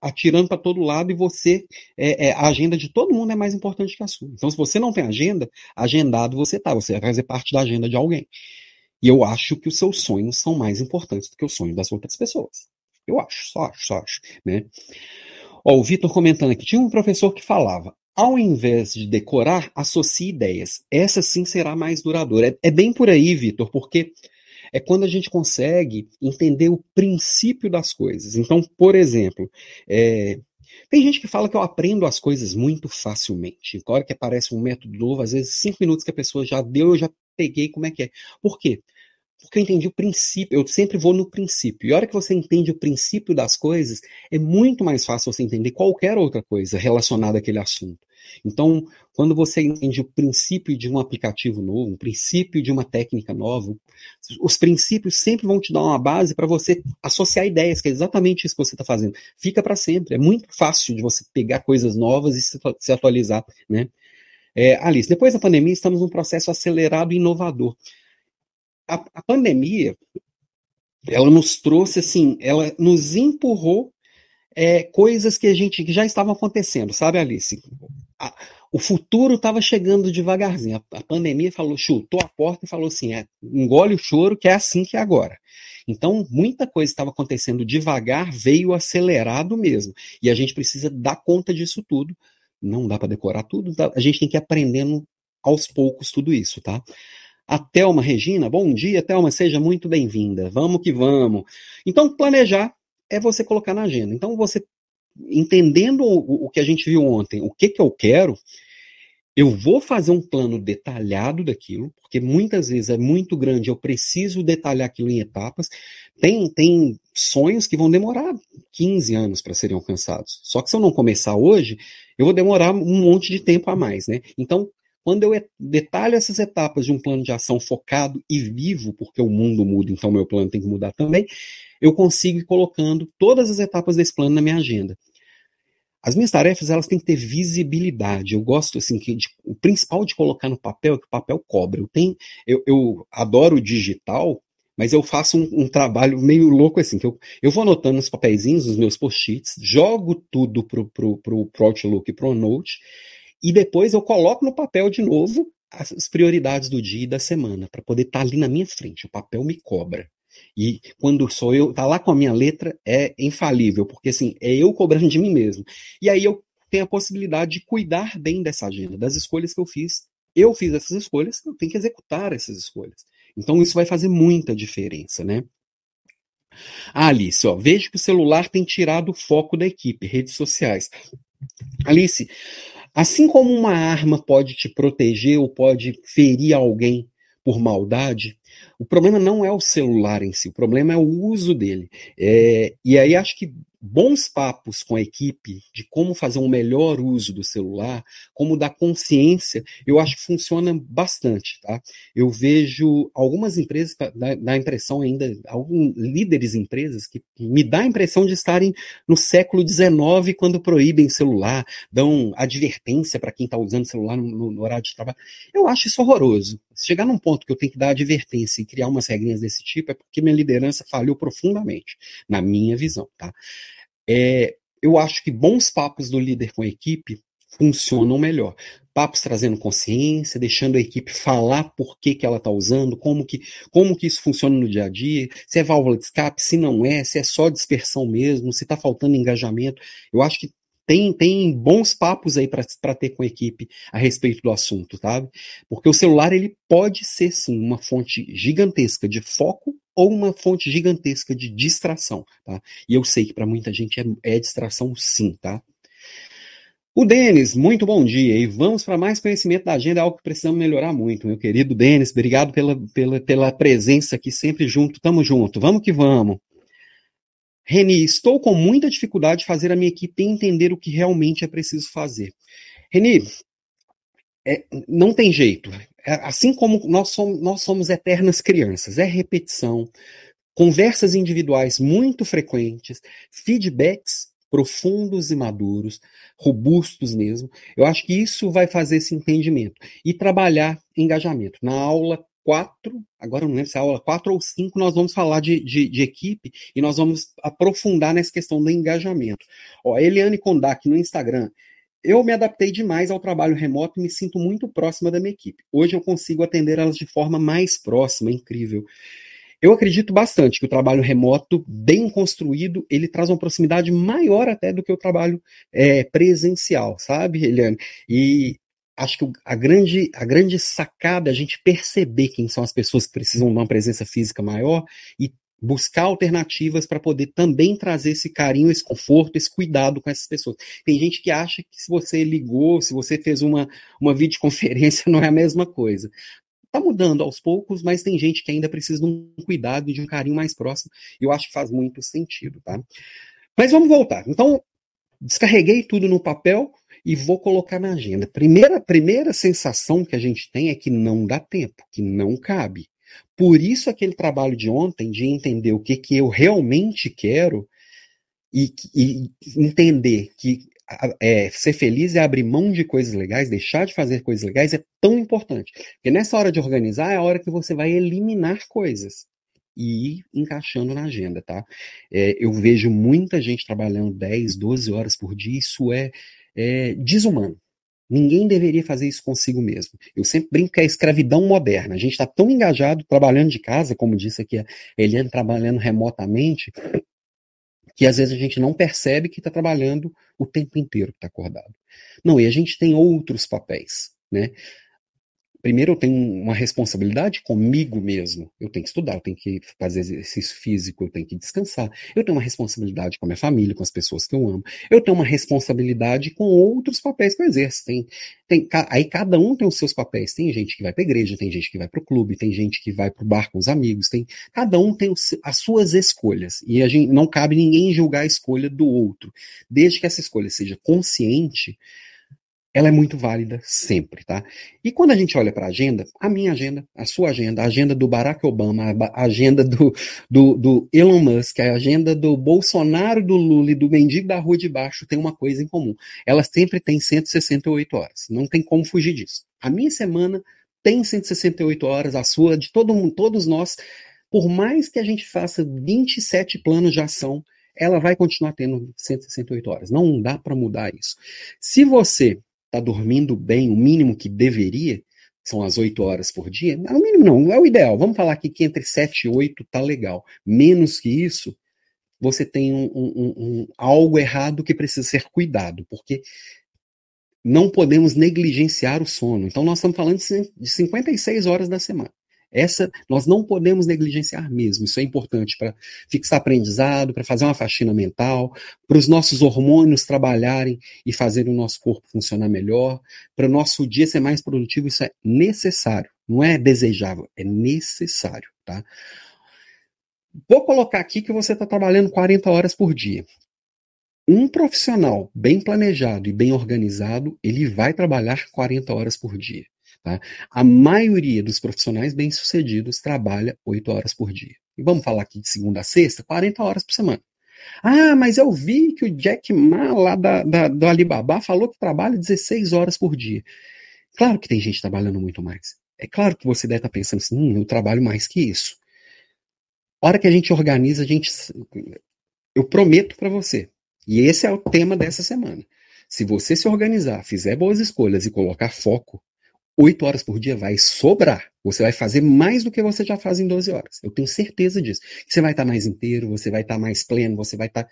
atirando para todo lado e você é, é, a agenda de todo mundo é mais importante que a sua. Então, se você não tem agenda, agendado você tá, você vai fazer parte da agenda de alguém. E eu acho que os seus sonhos são mais importantes do que o sonho das outras pessoas. Eu acho, só acho, só acho, né? Ó, o Vitor comentando aqui, tinha um professor que falava, ao invés de decorar, associe ideias. Essa sim será mais duradoura. É, é bem por aí, Vitor, porque é quando a gente consegue entender o princípio das coisas. Então, por exemplo, é, tem gente que fala que eu aprendo as coisas muito facilmente. Na que aparece um método novo, às vezes cinco minutos que a pessoa já deu, eu já peguei como é que é. Por quê? Porque eu entendi o princípio, eu sempre vou no princípio. E a hora que você entende o princípio das coisas, é muito mais fácil você entender qualquer outra coisa relacionada àquele assunto. Então, quando você entende o princípio de um aplicativo novo, o princípio de uma técnica nova, os princípios sempre vão te dar uma base para você associar ideias, que é exatamente isso que você está fazendo. Fica para sempre. É muito fácil de você pegar coisas novas e se atualizar, né? É, Alice, depois da pandemia, estamos num processo acelerado e inovador. A, a pandemia, ela nos trouxe assim, ela nos empurrou é, coisas que a gente que já estavam acontecendo, sabe, Alice? a, o futuro estava chegando devagarzinho. A, a, pandemia falou, chutou a porta e falou assim: é, engole o choro, que é assim que é agora. Então, muita coisa estava acontecendo devagar, veio acelerado mesmo. E a gente precisa dar conta disso tudo. Não dá para decorar tudo, a gente tem que ir aprendendo aos poucos tudo isso, tá? A Thelma Regina, bom dia, Thelma, seja muito bem-vinda. Vamos que vamos. Então, planejar é você colocar na agenda. Então, você entendendo o, o que a gente viu ontem, o que, que eu quero, eu vou fazer um plano detalhado daquilo, porque muitas vezes é muito grande, eu preciso detalhar aquilo em etapas. Tem, tem sonhos que vão demorar 15 anos para serem alcançados. Só que se eu não começar hoje, eu vou demorar um monte de tempo a mais, né? Então, quando eu detalho essas etapas de um plano de ação focado e vivo, porque o mundo muda, então meu plano tem que mudar também, eu consigo ir colocando todas as etapas desse plano na minha agenda. As minhas tarefas elas têm que ter visibilidade. Eu gosto assim que de, o principal de colocar no papel é que o papel cobra. Eu tenho, eu, eu adoro o digital, mas eu faço um, um, trabalho meio louco assim, que eu, eu vou anotando nos papeizinhos, os meus post-its, jogo tudo pro, pro, pro, pro Outlook e pro Note, e depois eu coloco no papel de novo as, prioridades do dia e da semana, para poder estar tá ali na minha frente. O papel me cobra. E quando sou eu, tá lá com a minha letra, é infalível, porque assim, é eu cobrando de mim mesmo. E aí eu tenho a possibilidade de cuidar bem dessa agenda, das escolhas que eu fiz. Eu fiz essas escolhas, eu tenho que executar essas escolhas. Então isso vai fazer muita diferença, né? Ah, Alice, ó, vejo que o celular tem tirado o foco da equipe, redes sociais. Alice, assim como uma arma pode te proteger ou pode ferir alguém por maldade, o problema não é o celular em si, o problema é o uso dele. É, e aí acho que bons papos com a equipe de como fazer um melhor uso do celular, como dar consciência, eu acho que funciona bastante, tá? Eu vejo algumas empresas, dá, a impressão ainda, alguns líderes empresas que me dá a impressão de estarem no século XIX quando proíbem celular, dão advertência para quem está usando celular no, no, horário de trabalho. Eu acho isso horroroso. Se chegar num ponto que eu tenho que dar advertência e criar umas regrinhas desse tipo, é porque minha liderança falhou profundamente, na minha visão, tá? É, eu acho que bons papos do líder com a equipe funcionam melhor. Papos trazendo consciência, deixando a equipe falar por que, que ela está usando, como que, como que isso funciona no dia a dia, se é válvula de escape, se não é, se é só dispersão mesmo, se está faltando engajamento. Eu acho que tem, tem bons papos aí para ter com a equipe a respeito do assunto, sabe? Porque o celular ele pode ser sim uma fonte gigantesca de foco ou uma fonte gigantesca de distração, tá? E eu sei que para muita gente é, é distração sim, tá? O Denis, muito bom dia. E vamos para mais conhecimento da agenda, algo que precisamos melhorar muito, meu querido Denis. Obrigado pela, pela, pela presença aqui sempre junto. Tamo junto. Vamos que vamos. Reni, estou com muita dificuldade de fazer a minha equipe entender o que realmente é preciso fazer. Reni, é, não tem jeito. É, assim como nós somos, nós somos eternas crianças, é repetição, conversas individuais muito frequentes, feedbacks profundos e maduros, robustos mesmo. Eu acho que isso vai fazer esse entendimento e trabalhar engajamento. Na aula 4, agora não lembro se é a aula 4 ou 5, nós vamos falar de, de, de, equipe e nós vamos aprofundar nessa questão do engajamento. Ó, Eliane Kondak no Instagram, eu me adaptei demais ao trabalho remoto e me sinto muito próxima da minha equipe. Hoje eu consigo atender elas de forma mais próxima, incrível. Eu acredito bastante que o trabalho remoto, bem construído, ele traz uma proximidade maior até do que o trabalho é, presencial, sabe, Eliane? E acho que a grande, a grande sacada é a gente perceber quem são as pessoas que precisam de uma presença física maior e buscar alternativas para poder também trazer esse carinho, esse conforto, esse cuidado com essas pessoas. Tem gente que acha que se você ligou, se você fez uma, uma videoconferência, não é a mesma coisa. Está mudando aos poucos, mas tem gente que ainda precisa de um cuidado e de um carinho mais próximo. E eu acho que faz muito sentido, tá? Mas vamos voltar. Então, descarreguei tudo no papel e vou colocar na agenda. Primeira, primeira sensação que a gente tem é que não dá tempo, que não cabe. Por isso aquele trabalho de ontem, de entender o que, que eu realmente quero e, e entender que é, ser feliz é abrir mão de coisas legais, deixar de fazer coisas legais é tão importante. Porque nessa hora de organizar é a hora que você vai eliminar coisas e ir encaixando na agenda, tá? É, eu vejo muita gente trabalhando 10, 12 horas por dia, isso é, é desumano. Ninguém deveria fazer isso consigo mesmo. Eu sempre brinco que é a escravidão moderna. A gente está tão engajado trabalhando de casa, como disse aqui a Eliane, trabalhando remotamente, que às vezes a gente não percebe que está trabalhando o tempo inteiro que está acordado. Não, e a gente tem outros papéis, né? Primeiro eu tenho uma responsabilidade comigo mesmo. Eu tenho que estudar, eu tenho que fazer exercício físico, eu tenho que descansar. Eu tenho uma responsabilidade com a minha família, com as pessoas que eu amo. Eu tenho uma responsabilidade com outros papéis que eu exerço. Tem, tem, aí cada um tem os seus papéis. Tem gente que vai para igreja, tem gente que vai para o clube, tem gente que vai para o bar com os amigos. Tem, cada um tem as suas escolhas. E a gente, não cabe ninguém julgar a escolha do outro. Desde que essa escolha seja consciente, ela é muito válida sempre, tá? E quando a gente olha para a agenda, a minha agenda, a sua agenda, a agenda do Barack Obama, a agenda do, do, do Elon Musk, a agenda do Bolsonaro, do Lula e do mendigo da rua de baixo tem uma coisa em comum. Elas sempre têm 168 horas. Não tem como fugir disso. A minha semana tem 168 horas, a sua, de todo mundo, todos nós, por mais que a gente faça 27 planos de ação, ela vai continuar tendo 168 horas. Não dá para mudar isso. Se você está dormindo bem, o mínimo que deveria, são as 8 horas por dia, não, o mínimo não, é o ideal. Vamos falar aqui que entre 7 e 8 tá legal. Menos que isso, você tem um, um, um, algo errado que precisa ser cuidado, porque não podemos negligenciar o sono. Então, nós estamos falando de 56 horas da semana. Essa nós não podemos negligenciar mesmo. Isso é importante para fixar aprendizado, para fazer uma faxina mental, para os nossos hormônios trabalharem e fazer o nosso corpo funcionar melhor, para o nosso dia ser mais produtivo. Isso é necessário. Não é desejável, é necessário, tá? Vou colocar aqui que você está trabalhando 40 horas por dia. Um profissional bem planejado e bem organizado, ele vai trabalhar 40 horas por dia. Tá? A maioria dos profissionais bem-sucedidos trabalha 8 horas por dia. E vamos falar aqui de segunda a sexta, 40 horas por semana. Ah, mas eu vi que o Jack Ma lá da, da, do Alibaba falou que trabalha 16 horas por dia. Claro que tem gente trabalhando muito mais. É claro que você deve estar pensando assim, hum, eu trabalho mais que isso. A hora que a gente organiza, a gente. Eu prometo para você, e esse é o tema dessa semana. Se você se organizar, fizer boas escolhas e colocar foco, oito horas por dia vai sobrar. Você vai fazer mais do que você já faz em 12 horas. Eu tenho certeza disso. Você vai estar mais inteiro, você vai estar mais pleno, você vai estar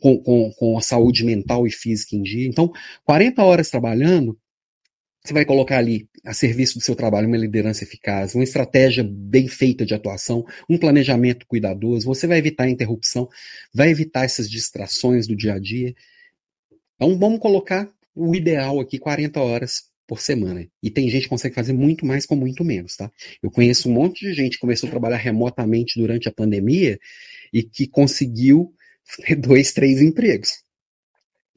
com, com, com a saúde mental e física em dia. Então, 40 horas trabalhando, você vai colocar ali a serviço do seu trabalho uma liderança eficaz, uma estratégia bem feita de atuação, um planejamento cuidadoso, você vai evitar a interrupção, vai evitar essas distrações do dia a dia. Então, vamos colocar o ideal aqui, 40 horas por semana. E tem gente que consegue fazer muito mais com muito menos, tá? Eu conheço um monte de gente que começou a trabalhar remotamente durante a pandemia e que conseguiu dois, três empregos.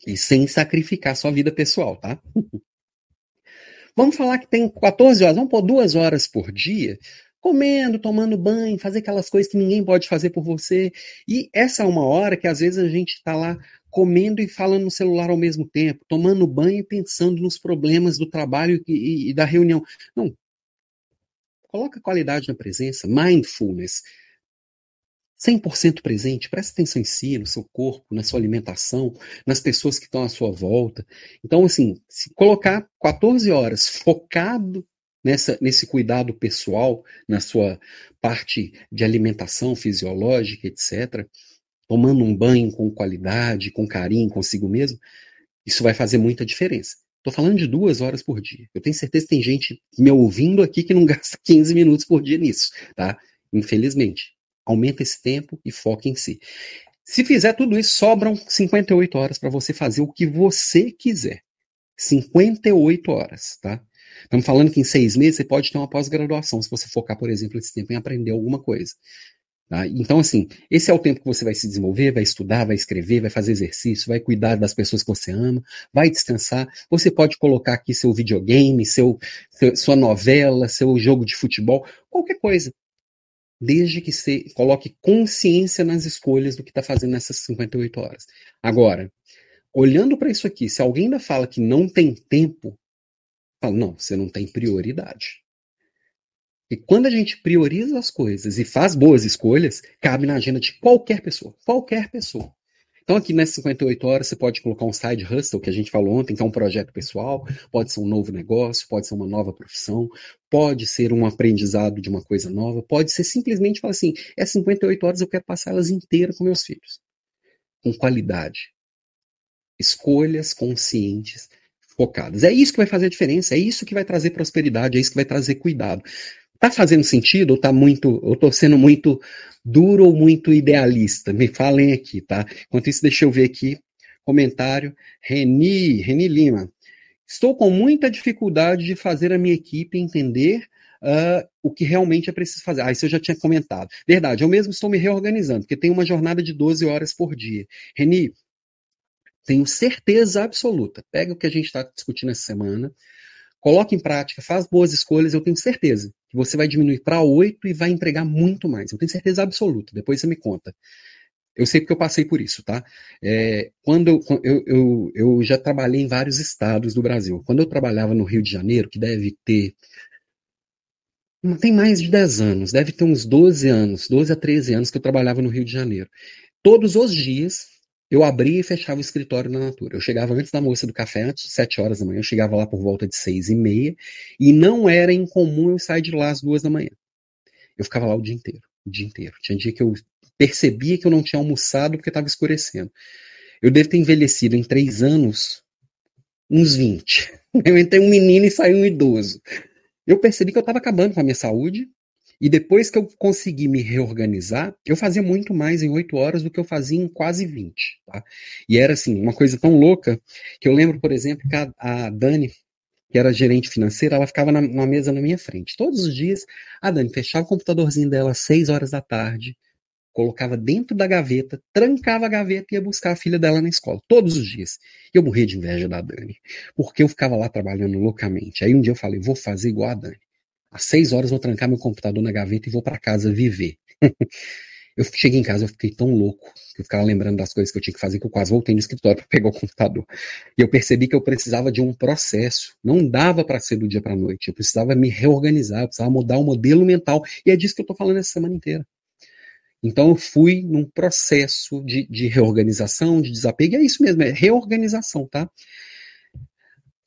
E sem sacrificar sua vida pessoal, tá? Vamos falar que tem 14 horas, vamos pôr duas horas por dia, comendo, tomando banho, fazer aquelas coisas que ninguém pode fazer por você. E essa é uma hora que às vezes a gente está lá comendo e falando no celular ao mesmo tempo, tomando banho e pensando nos problemas do trabalho e, e, da reunião. Não. Coloca qualidade na presença, mindfulness. 100% presente, presta atenção em si, no seu corpo, na sua alimentação, nas pessoas que estão à sua volta. Então, assim, se colocar 14 horas focado nessa, nesse cuidado pessoal, na sua parte de alimentação fisiológica, etc., tomando um banho com qualidade, com carinho consigo mesmo, isso vai fazer muita diferença. Estou falando de duas horas por dia. Eu tenho certeza que tem gente me ouvindo aqui que não gasta 15 minutos por dia nisso, tá? Infelizmente. Aumenta esse tempo e foca em si. Se fizer tudo isso, sobram 58 horas para você fazer o que você quiser. 58 horas, tá? Estamos falando que em seis meses você pode ter uma pós-graduação, se você focar, por exemplo, esse tempo em aprender alguma coisa. Tá? Então, assim, esse é o tempo que você vai se desenvolver, vai estudar, vai escrever, vai fazer exercício, vai cuidar das pessoas que você ama, vai descansar. Você pode colocar aqui seu videogame, seu, seu sua novela, seu jogo de futebol, qualquer coisa. Desde que você coloque consciência nas escolhas do que está fazendo nessas 58 horas. Agora, olhando para isso aqui, se alguém ainda fala que não tem tempo, fala, não, você não tem prioridade. E quando a gente prioriza as coisas e faz boas escolhas, cabe na agenda de qualquer pessoa. Qualquer pessoa. Então, aqui nessas 58 horas, você pode colocar um side hustle, que a gente falou ontem, que é um projeto pessoal, pode ser um novo negócio, pode ser uma nova profissão, pode ser um aprendizado de uma coisa nova, pode ser simplesmente falar assim: é 58 horas, eu quero passar elas inteiras com meus filhos. Com qualidade. Escolhas conscientes, focadas. É isso que vai fazer a diferença, é isso que vai trazer prosperidade, é isso que vai trazer cuidado. Tá fazendo sentido ou tá muito, ou tô sendo muito duro ou muito idealista? Me falem aqui, tá? Enquanto isso, deixa eu ver aqui comentário. Reni, Reni Lima. Estou com muita dificuldade de fazer a minha equipe entender uh, o que realmente é preciso fazer. Ah, isso eu já tinha comentado. Verdade, eu mesmo estou me reorganizando, porque tem uma jornada de 12 horas por dia. Reni, tenho certeza absoluta. Pega o que a gente está discutindo essa semana, coloca em prática, faz boas escolhas, eu tenho certeza que você vai diminuir para 8 e vai entregar muito mais. Eu tenho certeza absoluta. Depois você me conta. Eu sei porque eu passei por isso, tá? É, quando eu, eu, eu, já trabalhei em vários estados do Brasil. Quando eu trabalhava no Rio de Janeiro, que deve ter. Não tem mais de 10 anos, deve ter uns 12 anos, 12 a 13 anos que eu trabalhava no Rio de Janeiro. Todos os dias eu abria e fechava o escritório na Natura. Eu chegava antes da moça do café, antes de 7 horas da manhã, eu chegava lá por volta de 6 e meia, e não era incomum eu sair de lá às duas da manhã. Eu ficava lá o dia inteiro, o dia inteiro. Tinha dia que eu percebia que eu não tinha almoçado porque estava escurecendo. Eu devo ter envelhecido em três anos uns 20. Eu entrei um menino e saí um idoso. Eu percebi que eu estava acabando com a minha saúde, e depois que eu consegui me reorganizar, eu fazia muito mais em oito horas do que eu fazia em quase 20. Tá? E era assim, uma coisa tão louca que eu lembro, por exemplo, que a, a Dani, que era gerente financeira, ela ficava na, na, mesa na minha frente. Todos os dias, a Dani fechava o computadorzinho dela às seis horas da tarde, colocava dentro da gaveta, trancava a gaveta e ia buscar a filha dela na escola, todos os dias. Eu morria de inveja da Dani, porque eu ficava lá trabalhando loucamente. Aí um dia eu falei, vou fazer igual a Dani. Às seis horas vou trancar meu computador na gaveta e vou para casa viver. eu cheguei em casa, eu fiquei tão louco, que eu ficava lembrando das coisas que eu tinha que fazer, que eu quase voltei no escritório para pegar o computador. E eu percebi que eu precisava de um processo. Não dava para ser do dia para noite. Eu precisava me reorganizar, eu precisava mudar o modelo mental. E é disso que eu estou falando essa semana inteira. Então eu fui num processo de, de reorganização, de desapego. E é isso mesmo, é reorganização, tá?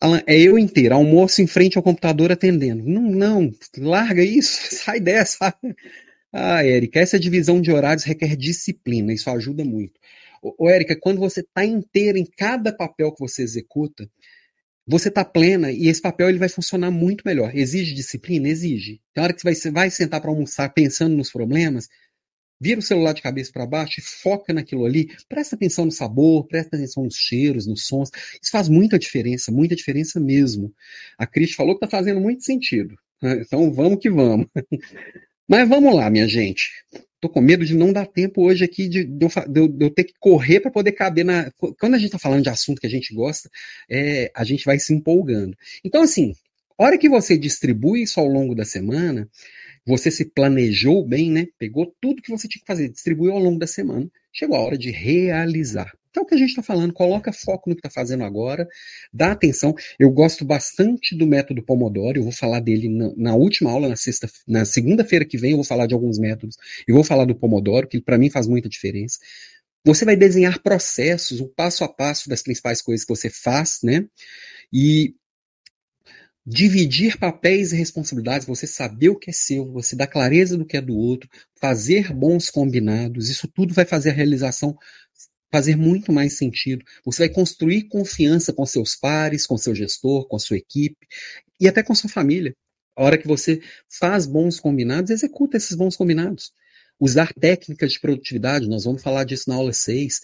Alan, é eu inteiro, almoço em frente ao computador atendendo. Não, não, larga isso, sai dessa. Ah, Érica, essa divisão de horários requer disciplina, isso ajuda muito. Ô, Érica, quando você está inteira em cada papel que você executa, você está plena e esse papel ele vai funcionar muito melhor. Exige disciplina? Exige. Tem hora que você vai, vai sentar para almoçar pensando nos problemas, vira o celular de cabeça para baixo e foca naquilo ali, presta atenção no sabor, presta atenção nos cheiros, nos sons. Isso faz muita diferença, muita diferença mesmo. A Cris falou que está fazendo muito sentido. Né? Então vamos que vamos. Mas vamos lá, minha gente. Tô com medo de não dar tempo hoje aqui de, de, eu, de eu, ter que correr para poder caber na. Quando a gente está falando de assunto que a gente gosta, é, a gente vai se empolgando. Então, assim, hora que você distribui isso ao longo da semana, você se planejou bem, né? Pegou tudo que você tinha que fazer, distribuiu ao longo da semana. Chegou a hora de realizar. Então, o que a gente está falando, coloca foco no que está fazendo agora, dá atenção. Eu gosto bastante do método Pomodoro, eu vou falar dele na, na última aula, na, sexta, na segunda-feira que vem, eu vou falar de alguns métodos, e vou falar do Pomodoro, que para mim faz muita diferença. Você vai desenhar processos, o passo a passo das principais coisas que você faz, né? E dividir papéis e responsabilidades, você saber o que é seu, você dar clareza do que é do outro, fazer bons combinados, isso tudo vai fazer a realização fazer muito mais sentido. Você vai construir confiança com seus pares, com seu gestor, com sua equipe e até com sua família. A hora que você faz bons combinados, executa esses bons combinados. Usar técnicas de produtividade, nós vamos falar disso na aula 6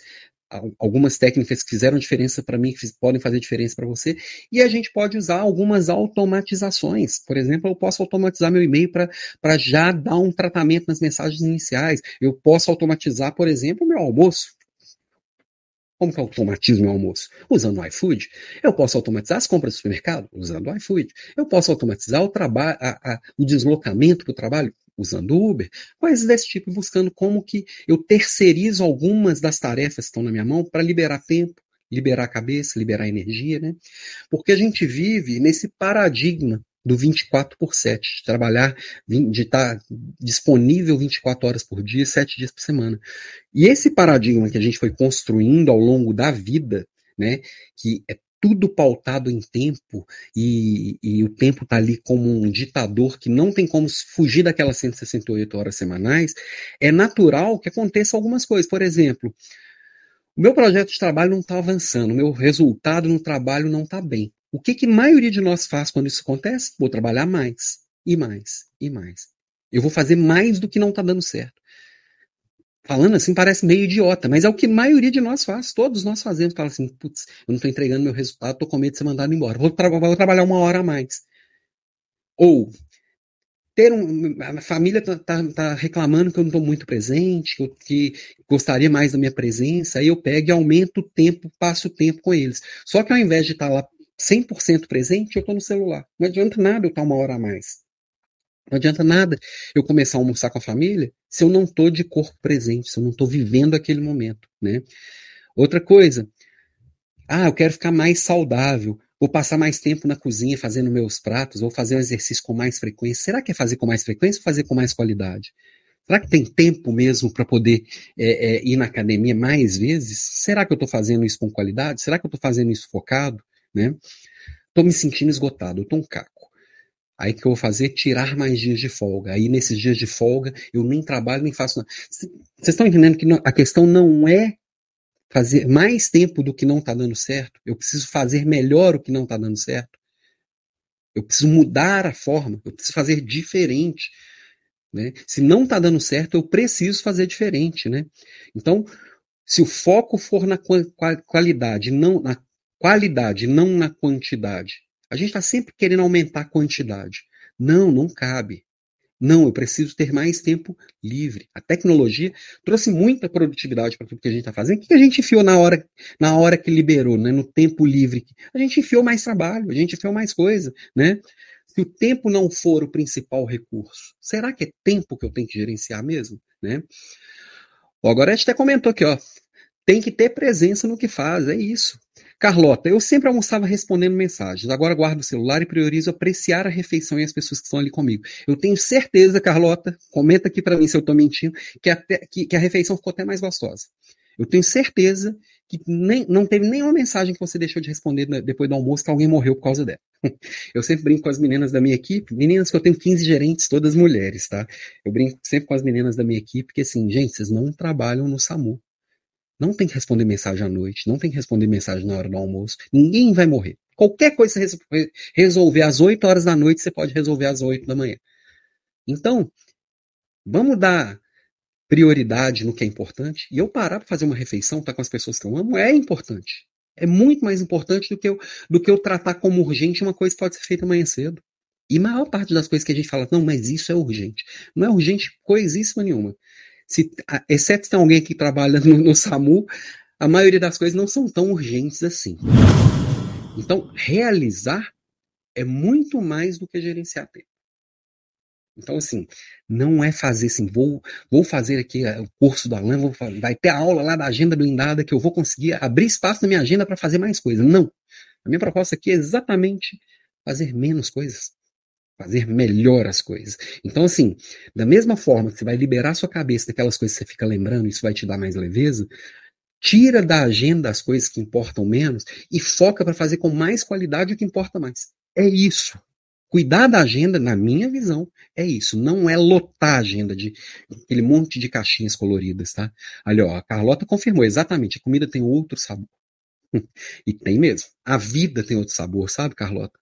algumas técnicas que fizeram diferença para mim, que podem fazer diferença para você, e a gente pode usar algumas automatizações. Por exemplo, eu posso automatizar meu e-mail para já dar um tratamento nas mensagens iniciais. Eu posso automatizar, por exemplo, meu almoço. Como que eu automatizo meu almoço? Usando o iFood. Eu posso automatizar as compras do supermercado? Usando o iFood. Eu posso automatizar o, trabalho, o deslocamento para o trabalho? usando Uber, coisas desse tipo, buscando como que eu terceirizo algumas das tarefas que estão na minha mão para liberar tempo, liberar a cabeça, liberar energia, né? Porque a gente vive nesse paradigma do 24 por 7, de trabalhar, de estar disponível 24 horas por dia, 7 dias por semana. E esse paradigma que a gente foi construindo ao longo da vida, né, que é tudo pautado em tempo e, e o tempo está ali como um ditador que não tem como fugir daquelas 168 horas semanais, é natural que aconteça algumas coisas. Por exemplo, o meu projeto de trabalho não está avançando, o meu resultado no trabalho não está bem. O que, que a maioria de nós faz quando isso acontece? Vou trabalhar mais, e mais, e mais. Eu vou fazer mais do que não está dando certo. Falando assim parece meio idiota, mas é o que a maioria de nós faz, todos nós fazemos. Fala assim, putz, eu não estou entregando meu resultado, estou com medo de ser mandado embora. Vou, tra vou, trabalhar uma hora a mais. Ou, ter um, a família tá, tá, tá, reclamando que eu não estou muito presente, que, eu, que gostaria mais da minha presença, aí eu pego e aumento o tempo, passo o tempo com eles. Só que ao invés de estar tá lá 100% presente, eu estou no celular. Não adianta nada eu estar uma hora a mais. Não adianta nada eu começar a almoçar com a família se eu não estou de corpo presente, se eu não estou vivendo aquele momento, né? Outra coisa, ah, eu quero ficar mais saudável. Vou passar mais tempo na cozinha fazendo meus pratos, vou fazer um exercício com mais frequência. Será que é fazer com mais frequência ou fazer com mais qualidade? Será que tem tempo mesmo para poder é, é, ir na academia mais vezes? Será que eu estou fazendo isso com qualidade? Será que eu estou fazendo isso focado? Né? Estou me sentindo esgotado, eu estou um caco. Aí o que eu vou fazer? Tirar mais dias de folga. Aí nesses dias de folga eu nem trabalho, nem faço nada. Vocês estão entendendo que a questão não é fazer mais tempo do que não está dando certo, eu preciso fazer melhor o que não está dando certo. Eu preciso mudar a forma, eu preciso fazer diferente. Né? Se não está dando certo, eu preciso fazer diferente. Né? Então, se o foco for na qualidade, não na qualidade, não na quantidade, a gente está sempre querendo aumentar a quantidade. Não, não cabe. Não, eu preciso ter mais tempo livre. A tecnologia trouxe muita produtividade para tudo que a gente está fazendo. O que a gente enfiou na hora, na hora que liberou, né? no tempo livre? A gente enfiou mais trabalho, a gente enfiou mais coisa. Né? Se o tempo não for o principal recurso, será que é tempo que eu tenho que gerenciar mesmo? Né? Agora a gente até comentou aqui, ó, tem que ter presença no que faz, é isso. Carlota, eu sempre almoçava respondendo mensagens. Agora guardo o celular e priorizo apreciar a refeição e as pessoas que estão ali comigo. Eu tenho certeza, Carlota, comenta aqui para mim se eu estou mentindo, que, até, que, que, a refeição ficou até mais gostosa. Eu tenho certeza que nem, não teve nenhuma mensagem que você deixou de responder depois do almoço que alguém morreu por causa dela. Eu sempre brinco com as meninas da minha equipe, meninas que eu tenho 15 gerentes, todas mulheres, tá? Eu brinco sempre com as meninas da minha equipe, que assim, gente, vocês não trabalham no SAMU. Não tem que responder mensagem à noite, não tem que responder mensagem na hora do almoço. Ninguém vai morrer. Qualquer coisa que você resolver às 8 horas da noite, você pode resolver às 8 da manhã. Então, vamos dar prioridade no que é importante. E eu parar para fazer uma refeição, estar tá com as pessoas que eu amo, é importante. É muito mais importante do que, eu, do que eu tratar como urgente uma coisa que pode ser feita amanhã cedo. E a maior parte das coisas que a gente fala, não, mas isso é urgente. Não é urgente coisíssima nenhuma se, exceto se tem alguém que trabalha no, no SAMU, a maioria das coisas não são tão urgentes assim. Então, realizar é muito mais do que gerenciar tempo. Então, assim, não é fazer assim, vou, vou fazer aqui o curso do Alan, vou, vai ter a aula lá da agenda blindada que eu vou conseguir abrir espaço na minha agenda para fazer mais coisas. Não. A minha proposta aqui é exatamente fazer menos coisas fazer melhor as coisas. Então, assim, da mesma forma que você vai liberar sua cabeça daquelas coisas que você fica lembrando, isso vai te dar mais leveza, tira da agenda as coisas que importam menos e foca para fazer com mais qualidade o que importa mais. É isso. Cuidar da agenda, na minha visão, é isso. Não é lotar a agenda de aquele monte de caixinhas coloridas, tá? Ali, ó, a Carlota confirmou exatamente. A comida tem outro sabor. e tem mesmo. A vida tem outro sabor, sabe, Carlota?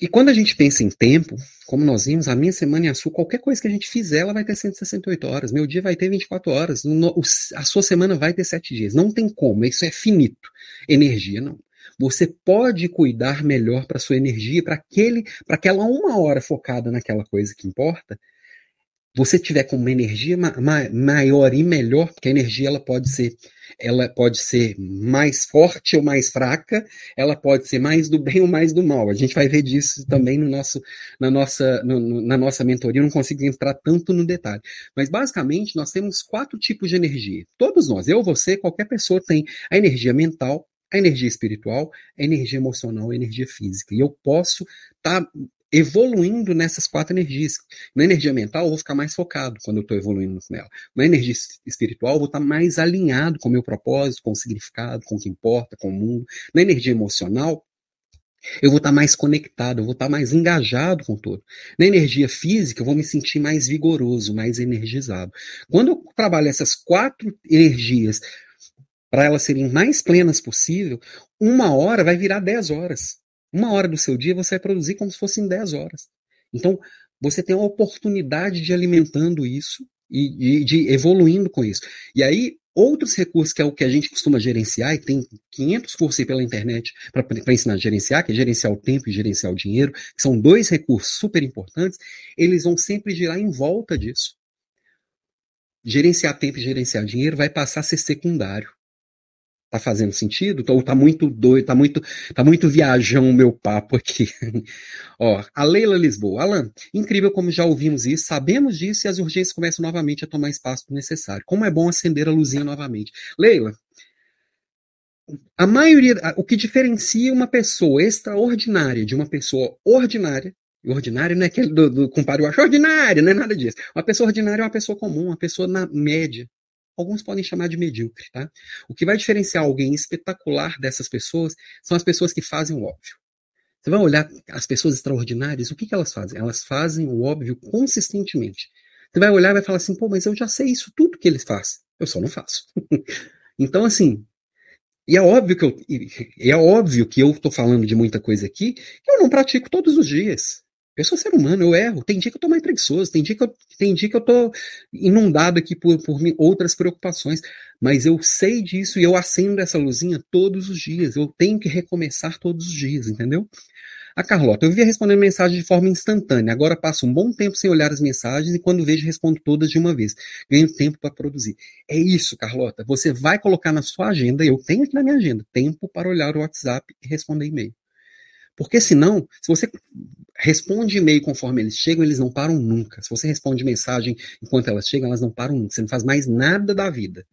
E quando a gente pensa em tempo, como nós vimos, a minha semana e a sua, qualquer coisa que a gente fizer, ela vai ter 168 horas. Meu dia vai ter 24 horas. A sua semana vai ter 7 dias. Não tem como, isso é finito. Energia, não. Você pode cuidar melhor para sua energia, para aquele, para aquela uma hora focada naquela coisa que importa, você tiver com uma energia ma ma maior e melhor, porque a energia ela pode ser ela pode ser mais forte ou mais fraca, ela pode ser mais do bem ou mais do mal. A gente vai ver disso também no nosso, na, nossa, no, na nossa mentoria, eu não consigo entrar tanto no detalhe. Mas basicamente nós temos quatro tipos de energia. Todos nós, eu, você, qualquer pessoa tem a energia mental, a energia espiritual, a energia emocional, a energia física. E eu posso estar tá evoluindo nessas quatro energias. Na energia mental, eu vou ficar mais focado quando eu estou evoluindo nela. Na energia espiritual, eu vou estar mais alinhado com o meu propósito, com o significado, com o que importa, com o mundo. Na energia emocional, eu vou estar mais conectado, eu vou estar mais engajado com tudo. Na energia física, eu vou me sentir mais vigoroso, mais energizado. Quando eu trabalho essas quatro energias para elas serem mais plenas possível, uma hora vai virar dez horas. Uma hora do seu dia você vai produzir como se fossem 10 horas. Então, você tem a oportunidade de alimentando isso e, de evoluindo com isso. E aí, Outros recursos, que é o que a gente costuma gerenciar, e tem 500 cursos aí pela internet para ensinar a gerenciar, que é gerenciar o tempo e gerenciar o dinheiro, que são dois recursos super importantes, eles vão sempre girar em volta disso. Gerenciar tempo e gerenciar dinheiro vai passar a ser secundário. Tá fazendo sentido? Ou tá muito doido, tá muito, tá muito viajão o meu papo aqui. Ó, a Leila Lisboa. Alan, incrível como já ouvimos isso, sabemos disso e as urgências começam novamente a tomar espaço necessário. Como é bom acender a luzinha novamente. Leila, a maioria, o que diferencia uma pessoa extraordinária de uma pessoa ordinária, ordinária não é aquele do, do compadre, eu acho ordinário, não é nada disso. Uma pessoa ordinária é uma pessoa comum, uma pessoa na média, alguns podem chamar de medíocre, tá? O que vai diferenciar alguém espetacular dessas pessoas são as pessoas que fazem o óbvio. Você vai olhar as pessoas extraordinárias, o que, que elas fazem? Elas fazem o óbvio consistentemente. Você vai olhar e vai falar assim, pô, mas eu já sei isso tudo que eles fazem. Eu só não faço. então, assim, e é óbvio que eu, é óbvio que eu estou falando de muita coisa aqui que eu não pratico todos os dias. Eu sou ser humano, eu erro. Tem dia que eu tô mais preguiçoso, tem dia que eu, tem dia que eu tô inundado aqui por, por outras preocupações. Mas eu sei disso e eu acendo essa luzinha todos os dias. Eu tenho que recomeçar todos os dias, entendeu? A Carlota, eu via respondendo mensagem de forma instantânea. Agora passo um bom tempo sem olhar as mensagens e quando vejo respondo todas de uma vez. Ganho tempo para produzir. É isso, Carlota. Você vai colocar na sua agenda, eu tenho aqui na minha agenda, tempo para olhar o WhatsApp e responder e-mail. Porque senão, se você responde e-mail conforme eles chegam, eles não param nunca. Se você responde mensagem enquanto elas chegam, elas não param nunca. Você não faz mais nada da vida.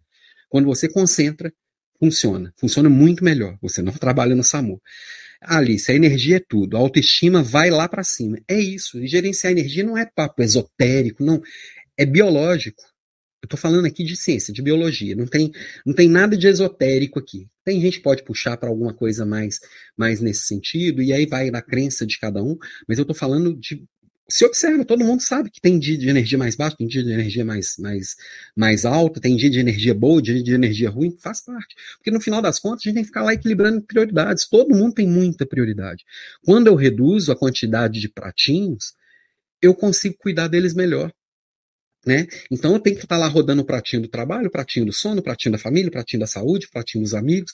Quando você concentra, funciona. Funciona muito melhor. Você não trabalha no SAMU. Alice, a energia é tudo. A autoestima vai lá para cima. É isso. E gerenciar a energia não é papo esotérico, não. É biológico. Eu estou falando aqui de ciência, de biologia. Não tem, não tem nada de esotérico aqui. Tem gente que pode puxar para alguma coisa mais, mais nesse sentido, e aí vai da crença de cada um, mas eu estou falando de. Se observa, todo mundo sabe que tem dia de energia mais baixa, tem dia de energia mais, mais, mais alta, tem dia de energia boa, dia de energia ruim, faz parte. Porque no final das contas a gente tem que ficar lá equilibrando prioridades. Todo mundo tem muita prioridade. Quando eu reduzo a quantidade de pratinhos, eu consigo cuidar deles melhor. Né? Então eu tenho que estar lá rodando o pratinho do trabalho, o pratinho do sono, o pratinho da família, o pratinho da saúde, o pratinho dos amigos.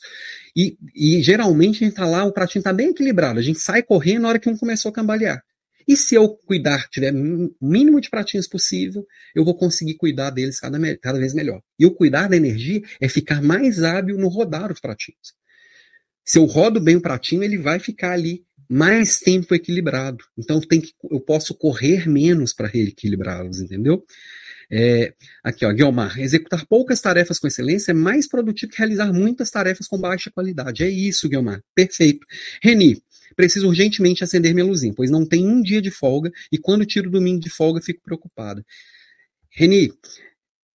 E, e geralmente a gente está lá, o pratinho está bem equilibrado. A gente sai correndo na hora que um começou a cambalear. E se eu cuidar, tiver o mínimo de pratinhos possível, eu vou conseguir cuidar deles cada, cada vez melhor. E o cuidar da energia é ficar mais hábil no rodar os pratinhos. Se eu rodo bem o pratinho, ele vai ficar ali mais tempo equilibrado. Então tem que, eu posso correr menos para reequilibrá-los, entendeu? É, aqui, ó, Guilmar, executar poucas tarefas com excelência é mais produtivo que realizar muitas tarefas com baixa qualidade. É isso, Guilmar. Perfeito. Reni, preciso urgentemente acender minha luzinha, pois não tem um dia de folga e quando tiro o domingo de folga fico preocupado. Reni,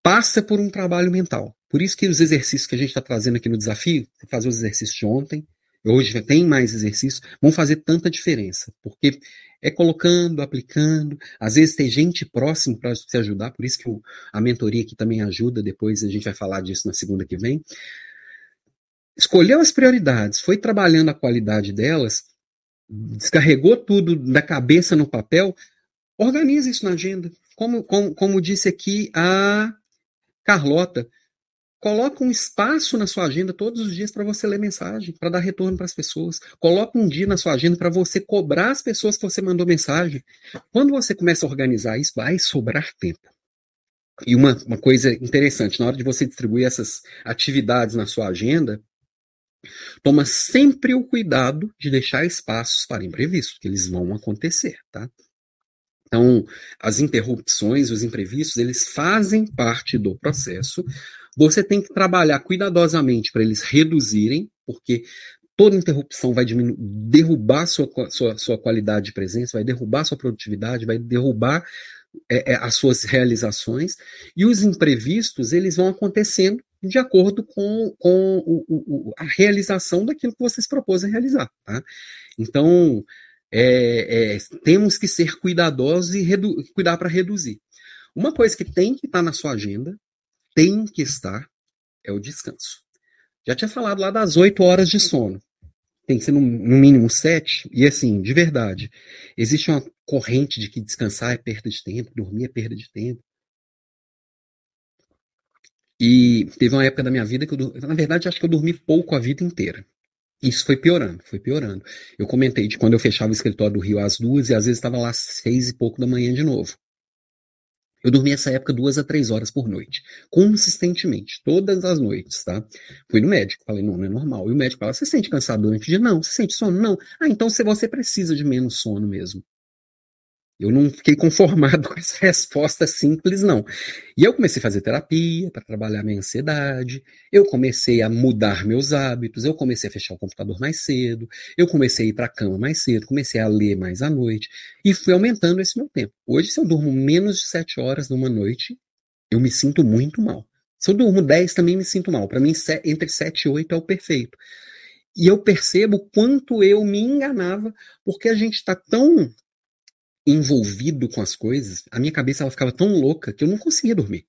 passa por um trabalho mental. Por isso que os exercícios que a gente está trazendo aqui no desafio, fazer os exercícios de ontem, hoje tem mais exercícios, vão fazer tanta diferença, porque é colocando, aplicando, às vezes tem gente próximo para se ajudar, por isso que o, a mentoria aqui também ajuda, depois a gente vai falar disso na segunda que vem. Escolheu as prioridades, foi trabalhando a qualidade delas, descarregou tudo da cabeça no papel, organiza isso na agenda. Como, como, como disse aqui a Carlota, Coloca um espaço na sua agenda todos os dias para você ler mensagem, para dar retorno para as pessoas. Coloca um dia na sua agenda para você cobrar as pessoas que você mandou mensagem. Quando você começa a organizar isso, vai sobrar tempo. E uma, uma coisa interessante, na hora de você distribuir essas atividades na sua agenda, toma sempre o cuidado de deixar espaços para imprevistos, que eles vão acontecer, tá? Então, as interrupções, os imprevistos, eles fazem parte do processo, você tem que trabalhar cuidadosamente para eles reduzirem, porque toda interrupção vai derrubar sua, sua, sua qualidade de presença, vai derrubar sua produtividade, vai derrubar é, é, as suas realizações, e os imprevistos eles vão acontecendo de acordo com, com o, o, a realização daquilo que vocês propôs a realizar. Tá? Então, é, é, temos que ser cuidadosos e cuidar para reduzir. Uma coisa que tem que estar tá na sua agenda tem que estar é o descanso. Já tinha falado lá das oito horas de sono. Tem que ser no, no mínimo sete. E assim, de verdade, existe uma corrente de que descansar é perda de tempo, dormir é perda de tempo. E teve uma época da minha vida que eu, na verdade, acho que eu dormi pouco a vida inteira. Isso foi piorando, foi piorando. Eu comentei de quando eu fechava o escritório do Rio às duas e às vezes estava lá às seis e pouco da manhã de novo. Eu dormi essa época duas a três horas por noite, consistentemente, todas as noites, tá? Fui no médico, falei, não, não é normal. E o médico fala, você sente cansado durante o dia? Não. Você sente sono? Não. Ah, então você precisa de menos sono mesmo. Eu não fiquei conformado com essa resposta simples, não. E eu comecei a fazer terapia para trabalhar minha ansiedade, eu comecei a mudar meus hábitos, eu comecei a fechar o computador mais cedo, eu comecei a ir para a cama mais cedo, comecei a ler mais à noite, e fui aumentando esse meu tempo. Hoje, se eu durmo menos de sete horas numa noite, eu me sinto muito mal. Se eu durmo 10, também me sinto mal. Para mim, entre 7 e 8 é o perfeito. E eu percebo quanto eu me enganava, porque a gente está tão envolvido com as coisas, a minha cabeça ela ficava tão louca que eu não conseguia dormir.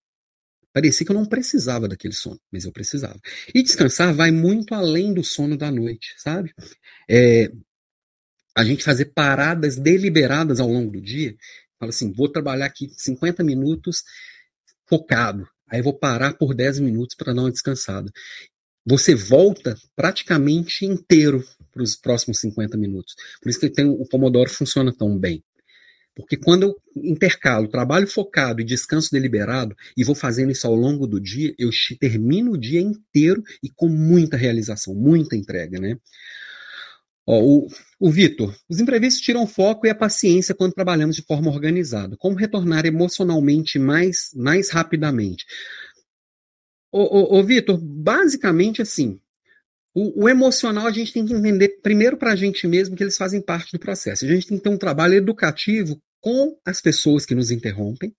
Parecia que eu não precisava daquele sono, mas eu precisava. E descansar vai muito além do sono da noite, sabe? É, a gente fazer paradas deliberadas ao longo do dia. Fala assim, vou trabalhar aqui 50 minutos focado. Aí vou parar por 10 minutos para dar uma descansada. Você volta praticamente inteiro para os próximos 50 minutos. Por isso que tem, o Pomodoro funciona tão bem. Porque quando eu intercalo trabalho focado e descanso deliberado, e vou fazendo isso ao longo do dia, eu termino o dia inteiro e com muita realização, muita entrega, né? Ó, o, o Vitor, os imprevistos tiram foco e a paciência quando trabalhamos de forma organizada. Como retornar emocionalmente mais, mais rapidamente? Ô, ô Vitor, basicamente assim, o, o, emocional a gente tem que entender primeiro para a gente mesmo que eles fazem parte do processo. A gente tem que ter um trabalho educativo com as pessoas que nos interrompem.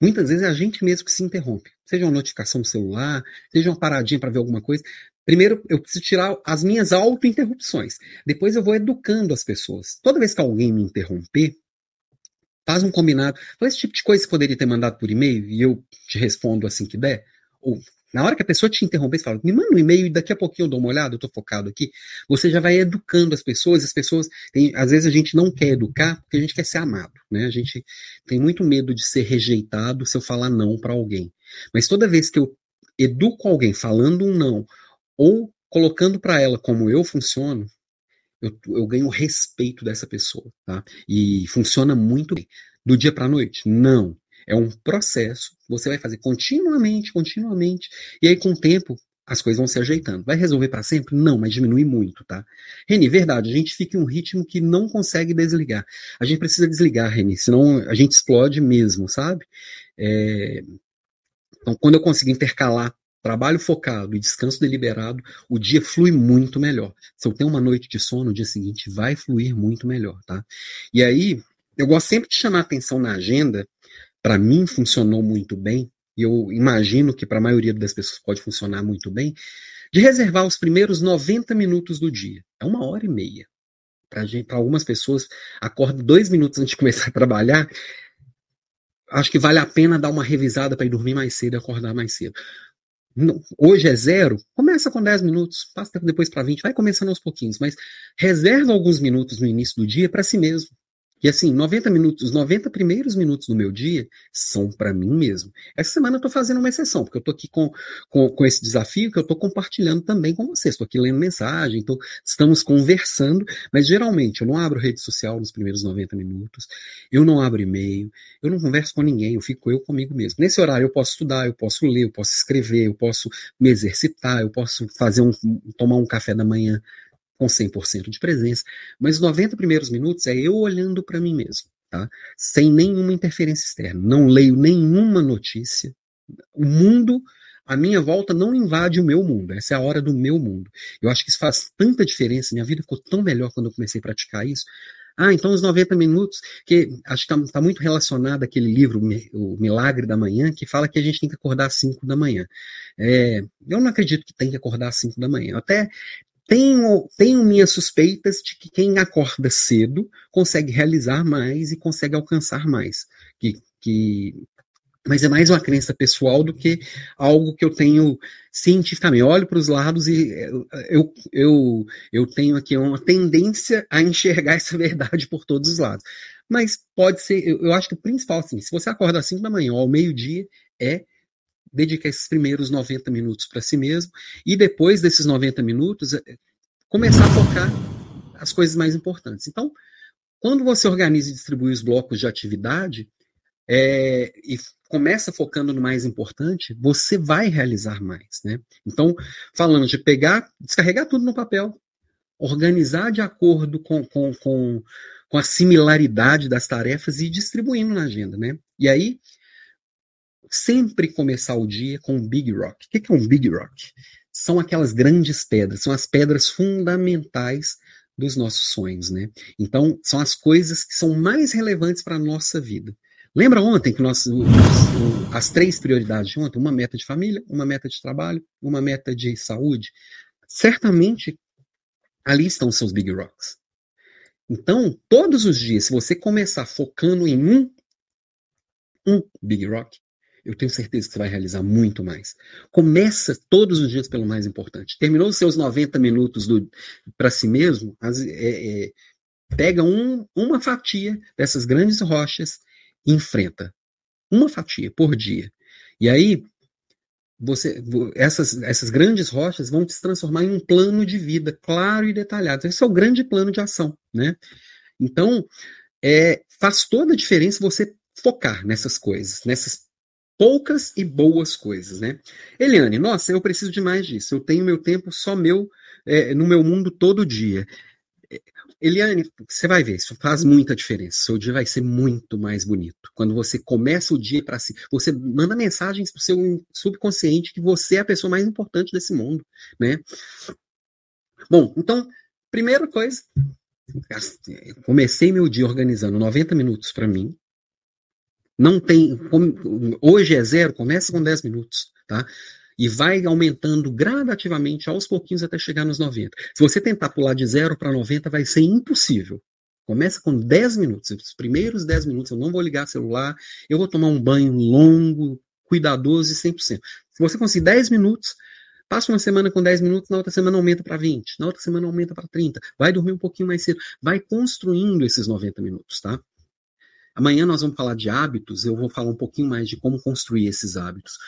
Muitas vezes é a gente mesmo que se interrompe. Seja uma notificação no celular, seja uma paradinha para ver alguma coisa. Primeiro, eu preciso tirar as minhas auto-interrupções. Depois, eu vou educando as pessoas. Toda vez que alguém me interromper, faz um combinado. Esse tipo de coisa você poderia ter mandado por e-mail e eu te respondo assim que der. Ou na hora que a pessoa te interromper, você fala, me manda um e-mail e daqui a pouquinho eu dou uma olhada, eu tô focado aqui. Você já vai educando as pessoas, as pessoas, tem, às vezes a gente não quer educar porque a gente quer ser amado, né? A gente tem muito medo de ser rejeitado se eu falar não para alguém. Mas toda vez que eu educo alguém falando um não, ou colocando para ela como eu funciono, eu, eu ganho respeito dessa pessoa, tá? E funciona muito bem. Do dia para noite? Não. É um processo, você vai fazer continuamente, continuamente, e aí com o tempo as coisas vão se ajeitando. Vai resolver para sempre? Não, mas diminui muito, tá? Reni, verdade, a gente fica em um ritmo que não consegue desligar. A gente precisa desligar, Reni, senão a gente explode mesmo, sabe? É... Então, quando eu consigo intercalar trabalho focado e descanso deliberado, o dia flui muito melhor. Se eu tenho uma noite de sono, o dia seguinte vai fluir muito melhor, tá? E aí, eu gosto sempre de chamar atenção na agenda para mim funcionou muito bem, e eu imagino que para a maioria das pessoas pode funcionar muito bem, de reservar os primeiros 90 minutos do dia. É uma hora e meia. Para algumas pessoas, acorda dois minutos antes de começar a trabalhar. Acho que vale a pena dar uma revisada para ir dormir mais cedo e acordar mais cedo. Hoje é zero, começa com 10 minutos, passa depois para 20, vai começando aos pouquinhos, mas reserva alguns minutos no início do dia para si mesmo. E assim, 90 minutos, os 90 primeiros minutos do meu dia são para mim mesmo. Essa semana eu tô fazendo uma exceção, porque eu tô aqui com, com, com esse desafio que eu tô compartilhando também com vocês. Estou aqui lendo mensagem, tô, estamos conversando, mas geralmente eu não abro rede social nos primeiros 90 minutos, eu não abro e-mail, eu não converso com ninguém, eu fico eu comigo mesmo. Nesse horário eu posso estudar, eu posso ler, eu posso escrever, eu posso me exercitar, eu posso fazer um, tomar um café da manhã com 100% de presença, mas os 90 primeiros minutos é eu olhando para mim mesmo, tá? Sem nenhuma interferência externa. Não leio nenhuma notícia. O mundo a minha volta não invade o meu mundo. Essa é a hora do meu mundo. Eu acho que isso faz tanta diferença. Minha vida ficou tão melhor quando eu comecei a praticar isso. Ah, então os 90 minutos, que acho que está tá muito relacionado àquele livro, O Milagre da Manhã, que fala que a gente tem que acordar às 5 da manhã. É, eu não acredito que tem que acordar às 5 da manhã. Eu até tenho, tenho minhas suspeitas de que quem acorda cedo consegue realizar mais e consegue alcançar mais. Que, que, mas é mais uma crença pessoal do que algo que eu tenho cientificamente. Eu olho para os lados e eu, eu, eu tenho aqui uma tendência a enxergar essa verdade por todos os lados. Mas pode ser, eu, eu acho que o principal, assim, se você acorda às 5 da manhã ou ao meio-dia, é dedica esses primeiros 90 minutos para si mesmo e depois desses 90 minutos é, começar a focar as coisas mais importantes. Então, quando você organiza e distribui os blocos de atividade é, e começa focando no mais importante, você vai realizar mais, né? Então, falando de pegar, descarregar tudo no papel, organizar de acordo com, com, com, com a similaridade das tarefas e distribuindo na agenda, né? E aí, sempre começar o dia com um Big Rock. O que é um Big Rock? São aquelas grandes pedras, são as pedras fundamentais dos nossos sonhos, né? Então, são as coisas que são mais relevantes para a nossa vida. Lembra ontem que nós, as três prioridades de ontem, uma meta de família, uma meta de trabalho, uma meta de saúde? Certamente ali estão os seus big rocks. Então, todos os dias, se você começar focando em um, um big rock, eu tenho certeza que você vai realizar muito mais. Começa todos os dias pelo mais importante. Terminou os seus 90 minutos para si mesmo, as, é, é, pega um, uma fatia dessas grandes rochas e enfrenta. Uma fatia por dia. E aí, você, essas, essas grandes rochas vão se transformar em um plano de vida claro e detalhado. Esse é o grande plano de ação. Né? Então, é, faz toda a diferença você focar nessas coisas, nessas poucas e boas coisas, né? Eliane, nossa, eu preciso de mais disso. Eu tenho meu tempo só meu é, no meu mundo todo dia. Eliane, você vai ver, isso faz muita diferença. Seu dia vai ser muito mais bonito. Quando você começa o dia para si, você manda mensagens para o seu subconsciente que você é a pessoa mais importante desse mundo, né? Bom, então, primeira coisa, comecei meu dia organizando 90 minutos para mim, não tem. Hoje é zero, começa com 10 minutos, tá? E vai aumentando gradativamente aos pouquinhos até chegar nos 90. Se você tentar pular de 0 para 90, vai ser impossível. Começa com 10 minutos. Os primeiros 10 minutos eu não vou ligar celular, eu vou tomar um banho longo, cuidadoso e 100%. Se você conseguir 10 minutos, passa uma semana com 10 minutos, na outra semana aumenta para 20, na outra semana aumenta para 30. Vai dormir um pouquinho mais cedo. Vai construindo esses 90 minutos, tá? Amanhã nós vamos falar de hábitos, eu vou falar um pouquinho mais de como construir esses hábitos.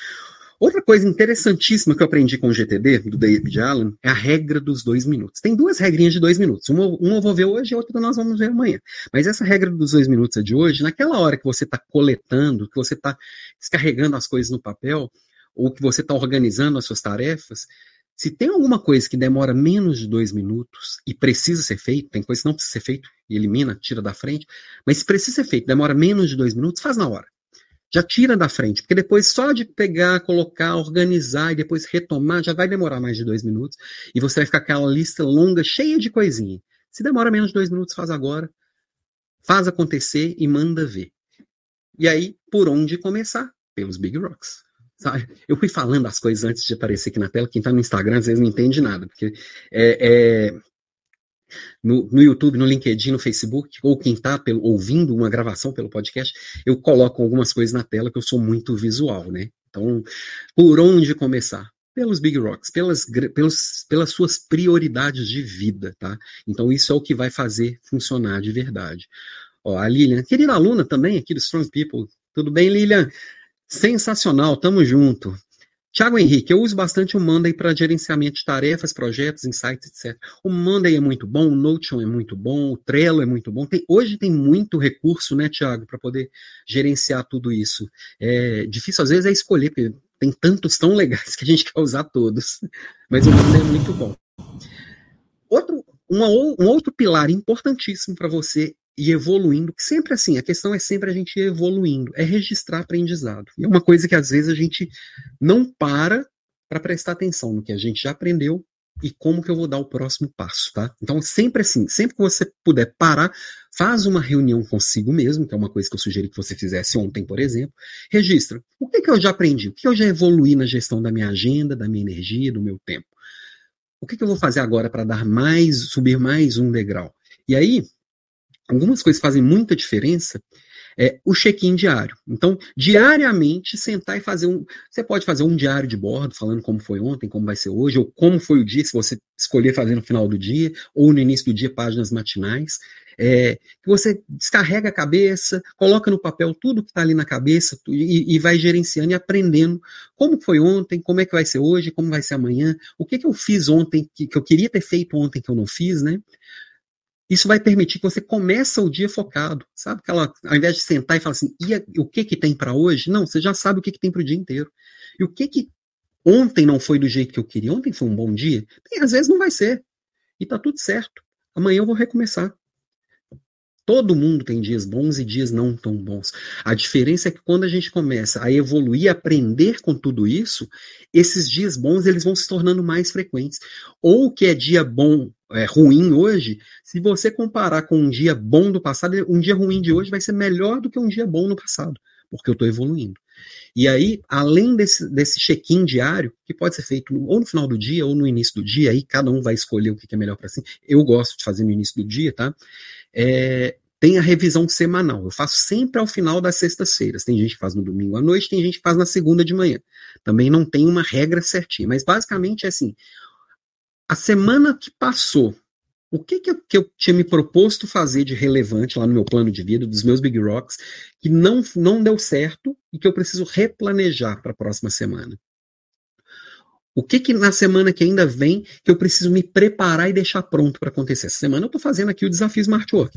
Outra coisa interessantíssima que eu aprendi com o GTD, do David Allen, é a regra dos dois minutos. Tem duas regrinhas de dois minutos. Uma, uma eu vou ver hoje e outra nós vamos ver amanhã. Mas essa regra dos dois minutos é de hoje, naquela hora que você está coletando, que você está descarregando as coisas no papel, ou que você está organizando as suas tarefas, se tem alguma coisa que demora menos de dois minutos e precisa ser feito, tem coisa que não precisa ser feito e elimina, tira da frente, mas se precisa ser feito, demora menos de dois minutos, faz na hora. Já tira da frente, porque depois só de pegar, colocar, organizar e depois retomar, já vai demorar mais de dois minutos e você vai ficar com aquela lista longa, cheia de coisinha. Se demora menos de dois minutos, faz agora, faz acontecer e manda ver. E aí, por onde começar? Pelos Big Rocks. Sabe? Eu fui falando as coisas antes de aparecer aqui na tela. Quem está no Instagram às vezes não entende nada, porque é, é no, no, YouTube, no LinkedIn, no Facebook, ou quem está ouvindo uma gravação pelo podcast, eu coloco algumas coisas na tela que eu sou muito visual, né? Então, por onde começar? Pelos Big Rocks, pelas, pelos, pelas suas prioridades de vida, tá? Então, isso é o que vai fazer funcionar de verdade. Ó, a Lilian, querida aluna também aqui do Strong People, tudo bem, Lilian? Sensacional, tamo junto. Tiago Henrique, eu uso bastante o Monday para gerenciamento de tarefas, projetos, insights, etc. O Monday é muito bom, o Notion é muito bom, o Trello é muito bom. Tem, hoje tem muito recurso, né, Tiago, para poder gerenciar tudo isso. É difícil às vezes é escolher, porque tem tantos tão legais que a gente quer usar todos. Mas o Monday é muito bom. Outro, uma, um outro pilar importantíssimo para você e evoluindo, sempre assim, a questão é sempre a gente evoluindo, é registrar aprendizado. E é uma coisa que às vezes a gente não para para prestar atenção no que a gente já aprendeu e como que eu vou dar o próximo passo, tá? Então, sempre assim, sempre que você puder parar, faz uma reunião consigo mesmo, que é uma coisa que eu sugeri que você fizesse ontem, por exemplo, registra. O que que eu já aprendi? O que eu já evolui na gestão da minha agenda, da minha energia, do meu tempo? O que que eu vou fazer agora para dar mais, subir mais um degrau? E aí, algumas coisas fazem muita diferença é o check-in diário. Então, diariamente, sentar e fazer um. Você pode fazer um diário de bordo, falando como foi ontem, como vai ser hoje, ou como foi o dia, se você escolher fazer no final do dia, ou no início do dia, páginas matinais. É, que você descarrega a cabeça, coloca no papel tudo que está ali na cabeça e, e, vai gerenciando e aprendendo como foi ontem, como é que vai ser hoje, como vai ser amanhã, o que, que eu fiz ontem que, que eu queria ter feito ontem que eu não fiz, né? Isso vai permitir que você comece o dia focado, sabe? Aquela, ao invés de sentar e falar assim, e o que que tem para hoje? Não, você já sabe o que que tem para o dia inteiro. E o que que ontem não foi do jeito que eu queria, ontem foi um bom dia, e às vezes não vai ser. E tá tudo certo. Amanhã eu vou recomeçar. Todo mundo tem dias bons e dias não tão bons. A diferença é que quando a gente começa a evoluir, a aprender com tudo isso, esses dias bons eles vão se tornando mais frequentes. Ou o que é dia bom, é, ruim hoje, se você comparar com um dia bom do passado, um dia ruim de hoje vai ser melhor do que um dia bom no passado, porque eu estou evoluindo. E aí, além desse, desse check-in diário, que pode ser feito ou no final do dia ou no início do dia, aí cada um vai escolher o que é melhor para si. Eu gosto de fazer no início do dia, tá? É, tem a revisão semanal. Eu faço sempre ao final das sextas-feiras. Tem gente que faz no domingo à noite, tem gente que faz na segunda de manhã. Também não tem uma regra certinha, mas basicamente é assim: a semana que passou, o que, que eu, que, eu, tinha me proposto fazer de relevante lá no meu plano de vida, dos meus Big Rocks, que não, não deu certo e que eu preciso replanejar para a próxima semana? O que que na semana que ainda vem que eu preciso me preparar e deixar pronto para acontecer? Essa semana eu estou fazendo aqui o desafio Smart Work.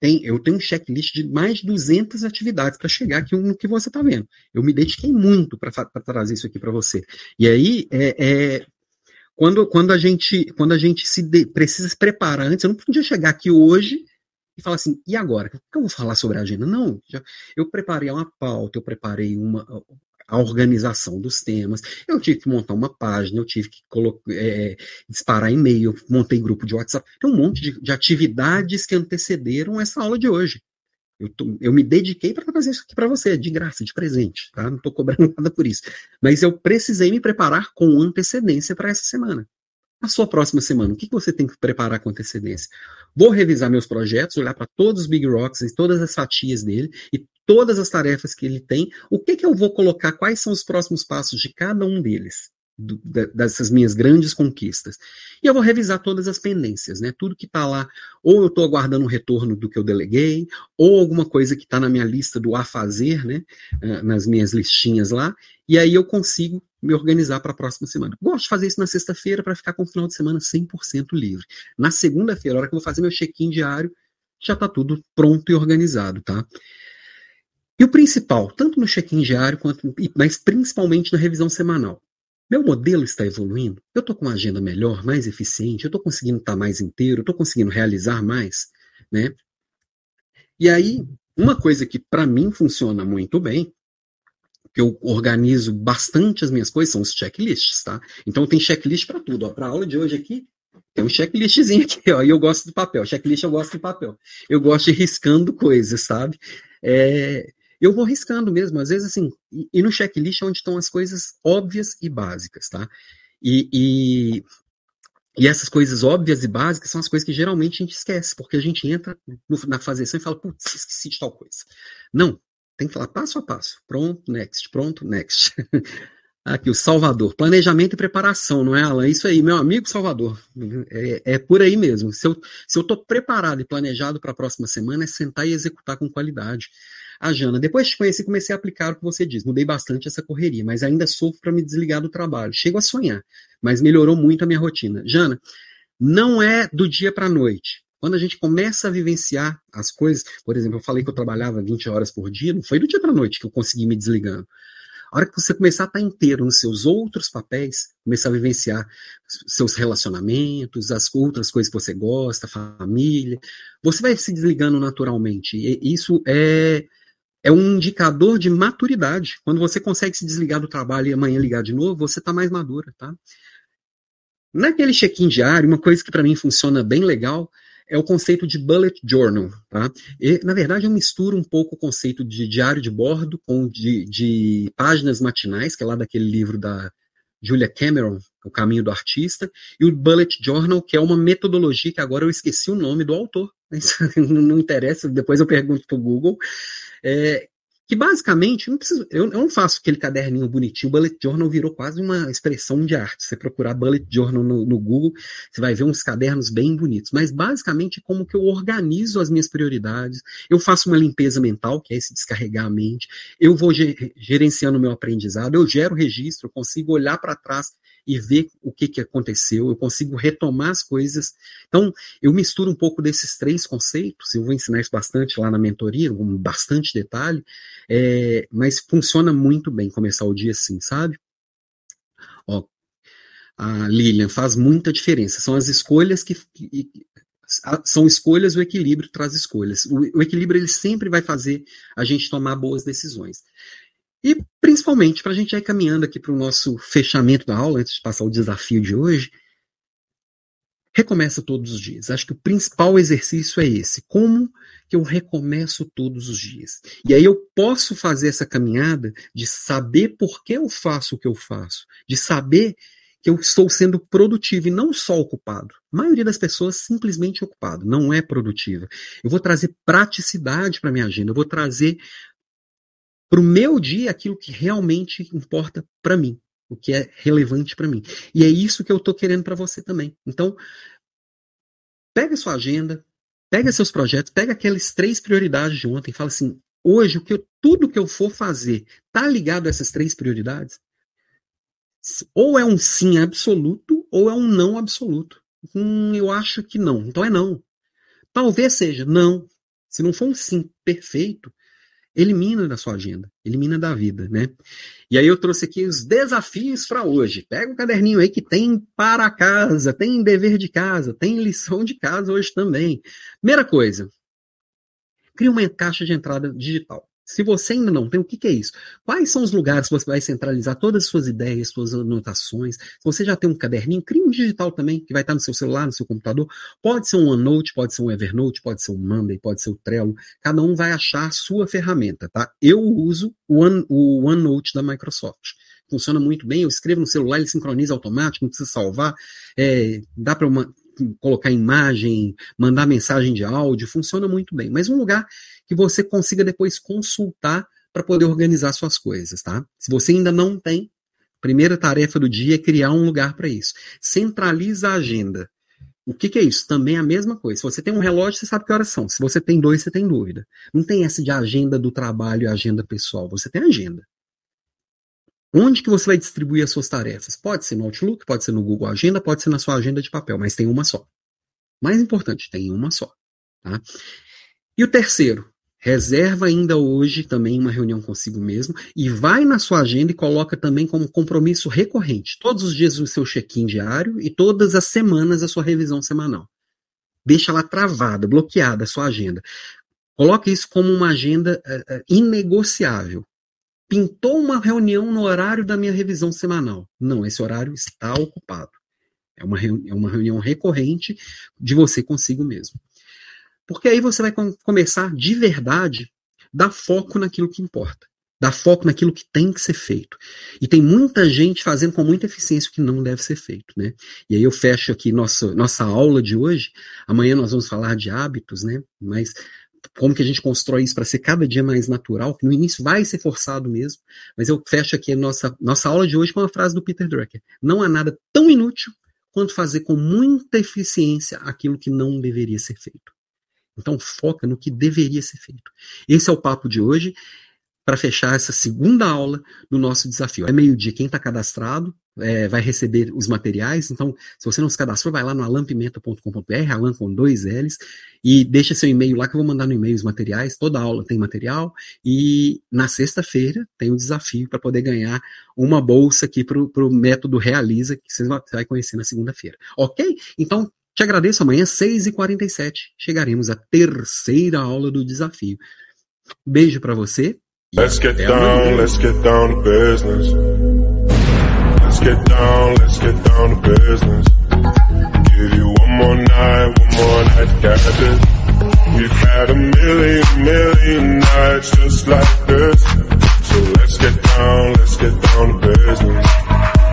Tem, eu tenho um checklist de mais de 200 atividades para chegar aqui no que você está vendo. Eu me dediquei muito para trazer isso aqui para você. E aí, é, é, quando, quando, a gente, quando a gente se de, precisa se preparar antes, eu não podia chegar aqui hoje e falar assim, e agora? O que eu vou falar sobre a agenda? Não, já, eu preparei uma pauta, eu preparei uma, a organização dos temas. Eu tive que montar uma página, eu tive que colocar, é, disparar e-mail, montei grupo de WhatsApp. Tem um monte de, de atividades que antecederam essa aula de hoje. Eu, tô, eu me dediquei para fazer isso aqui para você, de graça, de presente, tá? Não estou cobrando nada por isso. Mas eu precisei me preparar com antecedência para essa semana. A sua próxima semana, o que você tem que preparar com antecedência? Vou revisar meus projetos, olhar para todos os Big Rocks e todas as fatias dele e todas as tarefas que ele tem. O que, que eu vou colocar? Quais são os próximos passos de cada um deles? Dessas minhas grandes conquistas. E eu vou revisar todas as pendências, né? Tudo que está lá, ou eu estou aguardando um retorno do que eu deleguei, ou alguma coisa que está na minha lista do a fazer, né? Ah, nas minhas listinhas lá, e aí eu consigo me organizar para a próxima semana. Gosto de fazer isso na sexta-feira para ficar com o final de semana 100% livre. Na segunda-feira, a hora que eu vou fazer meu check-in diário, já está tudo pronto e organizado, tá? E o principal, tanto no check-in diário, quanto, mas principalmente na revisão semanal, meu modelo está evoluindo? Eu estou com uma agenda melhor, mais eficiente? Eu estou conseguindo estar mais inteiro? Estou conseguindo realizar mais? Né? E aí, uma coisa que para mim funciona muito bem, que eu organizo bastante as minhas coisas, são os checklists, tá? Então tem checklist para tudo. Para a aula de hoje aqui, tem um checklistzinho aqui, ó, e eu gosto do papel. Checklist eu gosto do papel. Eu gosto de riscando coisas, sabe? É, eu vou riscando mesmo, às vezes assim, e, no checklist é onde estão as coisas óbvias e básicas, tá? E, e, e, essas coisas óbvias e básicas são as coisas que geralmente a gente esquece, porque a gente entra no, na fazeção e fala, putz, esqueci de tal coisa. Não, tem que falar passo a passo. Pronto, next, pronto, next. Aqui, o Salvador. Planejamento e preparação, não é, Alan? Isso aí, meu amigo Salvador. É, é por aí mesmo. Se eu estou preparado e planejado para a próxima semana, é sentar e executar com qualidade a Jana. Depois te conheci, comecei a aplicar o que você diz. Mudei bastante essa correria, mas ainda sofro para me desligar do trabalho. Chego a sonhar, mas melhorou muito a minha rotina. Jana, não é do dia para a noite. Quando a gente começa a vivenciar as coisas, por exemplo, eu falei que eu trabalhava 20 horas por dia, não foi do dia para a noite que eu consegui me desligando. Hora que você começar a estar inteiro nos seus outros papéis, começar a vivenciar seus relacionamentos, as outras coisas que você gosta, família, você vai se desligando naturalmente. E isso é é um indicador de maturidade. Quando você consegue se desligar do trabalho e amanhã ligar de novo, você está mais madura, tá? Naquele check-in diário, uma coisa que para mim funciona bem legal é o conceito de bullet journal, tá? E, na verdade, eu misturo um pouco o conceito de diário de bordo com de, de páginas matinais, que é lá daquele livro da Julia Cameron, O Caminho do Artista, e o bullet journal, que é uma metodologia que agora eu esqueci o nome do autor, não interessa, depois eu pergunto para o Google. É, que basicamente, não preciso, eu, eu, não faço aquele caderninho bonitinho, o Bullet Journal virou quase uma expressão de arte. Você procurar Bullet Journal no, no, Google, você vai ver uns cadernos bem bonitos. Mas basicamente é como que eu organizo as minhas prioridades, eu faço uma limpeza mental, que é esse descarregar a mente, eu vou gerenciando o meu aprendizado, eu gero registro, eu consigo olhar para trás e ver o que, que aconteceu, eu consigo retomar as coisas. Então, eu misturo um pouco desses três conceitos, eu vou ensinar isso bastante lá na mentoria, com bastante detalhe, é, mas funciona muito bem começar o dia assim, sabe? Ó, a Lilian faz muita diferença, são as escolhas que, que são escolhas, o equilíbrio traz escolhas. O, o, equilíbrio ele sempre vai fazer a gente tomar boas decisões. E, principalmente, para a gente ir caminhando aqui para o nosso fechamento da aula, antes de passar o desafio de hoje, recomeça todos os dias. Acho que o principal exercício é esse. Como que eu recomeço todos os dias? E aí eu posso fazer essa caminhada de saber por que eu faço o que eu faço, de saber que eu estou sendo produtivo e não só ocupado. A maioria das pessoas simplesmente ocupado, não é produtiva. Eu vou trazer praticidade para minha agenda, eu vou trazer para o meu dia aquilo que realmente importa para mim, o que é relevante para mim. E é isso que eu estou querendo para você também. Então, pega sua agenda, pega seus projetos, pega aquelas três prioridades de ontem e fala assim: hoje, o que eu, tudo que eu for fazer tá ligado a essas três prioridades? Ou é um sim absoluto, ou é um não absoluto. Hum, eu acho que não. Então é não. Talvez seja não. Se não for um sim perfeito, elimina da sua agenda, elimina da vida, né? E aí eu trouxe aqui os desafios para hoje. Pega o caderninho aí que tem para casa, tem dever de casa, tem lição de casa hoje também. Primeira coisa, cria uma caixa de entrada digital. Se você ainda não tem, o que, que, é isso? Quais são os lugares que você vai centralizar todas as suas ideias, suas anotações? Se você já tem um caderninho, cria um digital também, que vai estar no seu celular, no seu computador. Pode ser um OneNote, pode ser um Evernote, pode ser um Monday, pode ser o Trello. Cada um vai achar a sua ferramenta, tá? Eu uso o, One, o OneNote da Microsoft. Funciona muito bem, eu escrevo no celular, ele sincroniza automático, não precisa salvar. É, dá para colocar imagem, mandar mensagem de áudio, funciona muito bem. Mas um lugar que você consiga depois consultar para poder organizar suas coisas, tá? Se você ainda não tem, primeira tarefa do dia é criar um lugar para isso. Centraliza a agenda. O que, que, é isso? Também é a mesma coisa. Se você tem um relógio, você sabe que horas são. Se você tem dois, você tem dúvida. Não tem essa de agenda do trabalho e agenda pessoal. Você tem agenda. Onde que você vai distribuir as suas tarefas? Pode ser no Outlook, pode ser no Google Agenda, pode ser na sua agenda de papel, mas tem uma só. Mais importante, tem uma só. Tá? E o terceiro, reserva ainda hoje também uma reunião consigo mesmo e vai na sua agenda e coloca também como compromisso recorrente, todos os dias o seu check-in diário e todas as semanas a sua revisão semanal. Deixa lá travada, bloqueada a sua agenda. Coloque isso como uma agenda uh, uh, inegociável pintou uma reunião no horário da minha revisão semanal. Não, esse horário está ocupado. É uma, é uma reunião recorrente de você consigo mesmo. Porque aí você vai com começar de verdade dar foco naquilo que importa. Dar foco naquilo que tem que ser feito. E tem muita gente fazendo com muita eficiência o que não deve ser feito, né? E aí eu fecho aqui nossa, nossa aula de hoje. Amanhã nós vamos falar de hábitos, né? Mas como que a gente constrói isso para ser cada dia mais natural, que no início vai ser forçado mesmo, mas eu fecho aqui a nossa, nossa aula de hoje com a frase do Peter Drucker. Não há nada tão inútil quanto fazer com muita eficiência aquilo que não deveria ser feito. Então foca no que deveria ser feito. Esse é o papo de hoje para fechar essa segunda aula do nosso desafio. É meio-dia, quem está cadastrado é, vai receber os materiais. Então, se você não se cadastrou, vai lá no alampimenta.com.br, alan com dois L's, e deixa seu e-mail lá que eu vou mandar no e-mail os materiais. Toda aula tem material. E na sexta-feira tem o um desafio para poder ganhar uma bolsa aqui para o método Realiza, que você vai conhecer na segunda-feira. Ok? Então, te agradeço. Amanhã, 6h47, chegaremos à terceira aula do desafio. Beijo para você. Let's get down, let's get down to business. Let's get down, let's get down to business. Give you one more night, one more night to get it. We've had a million, million nights just like this. So let's get down, let's get down to business.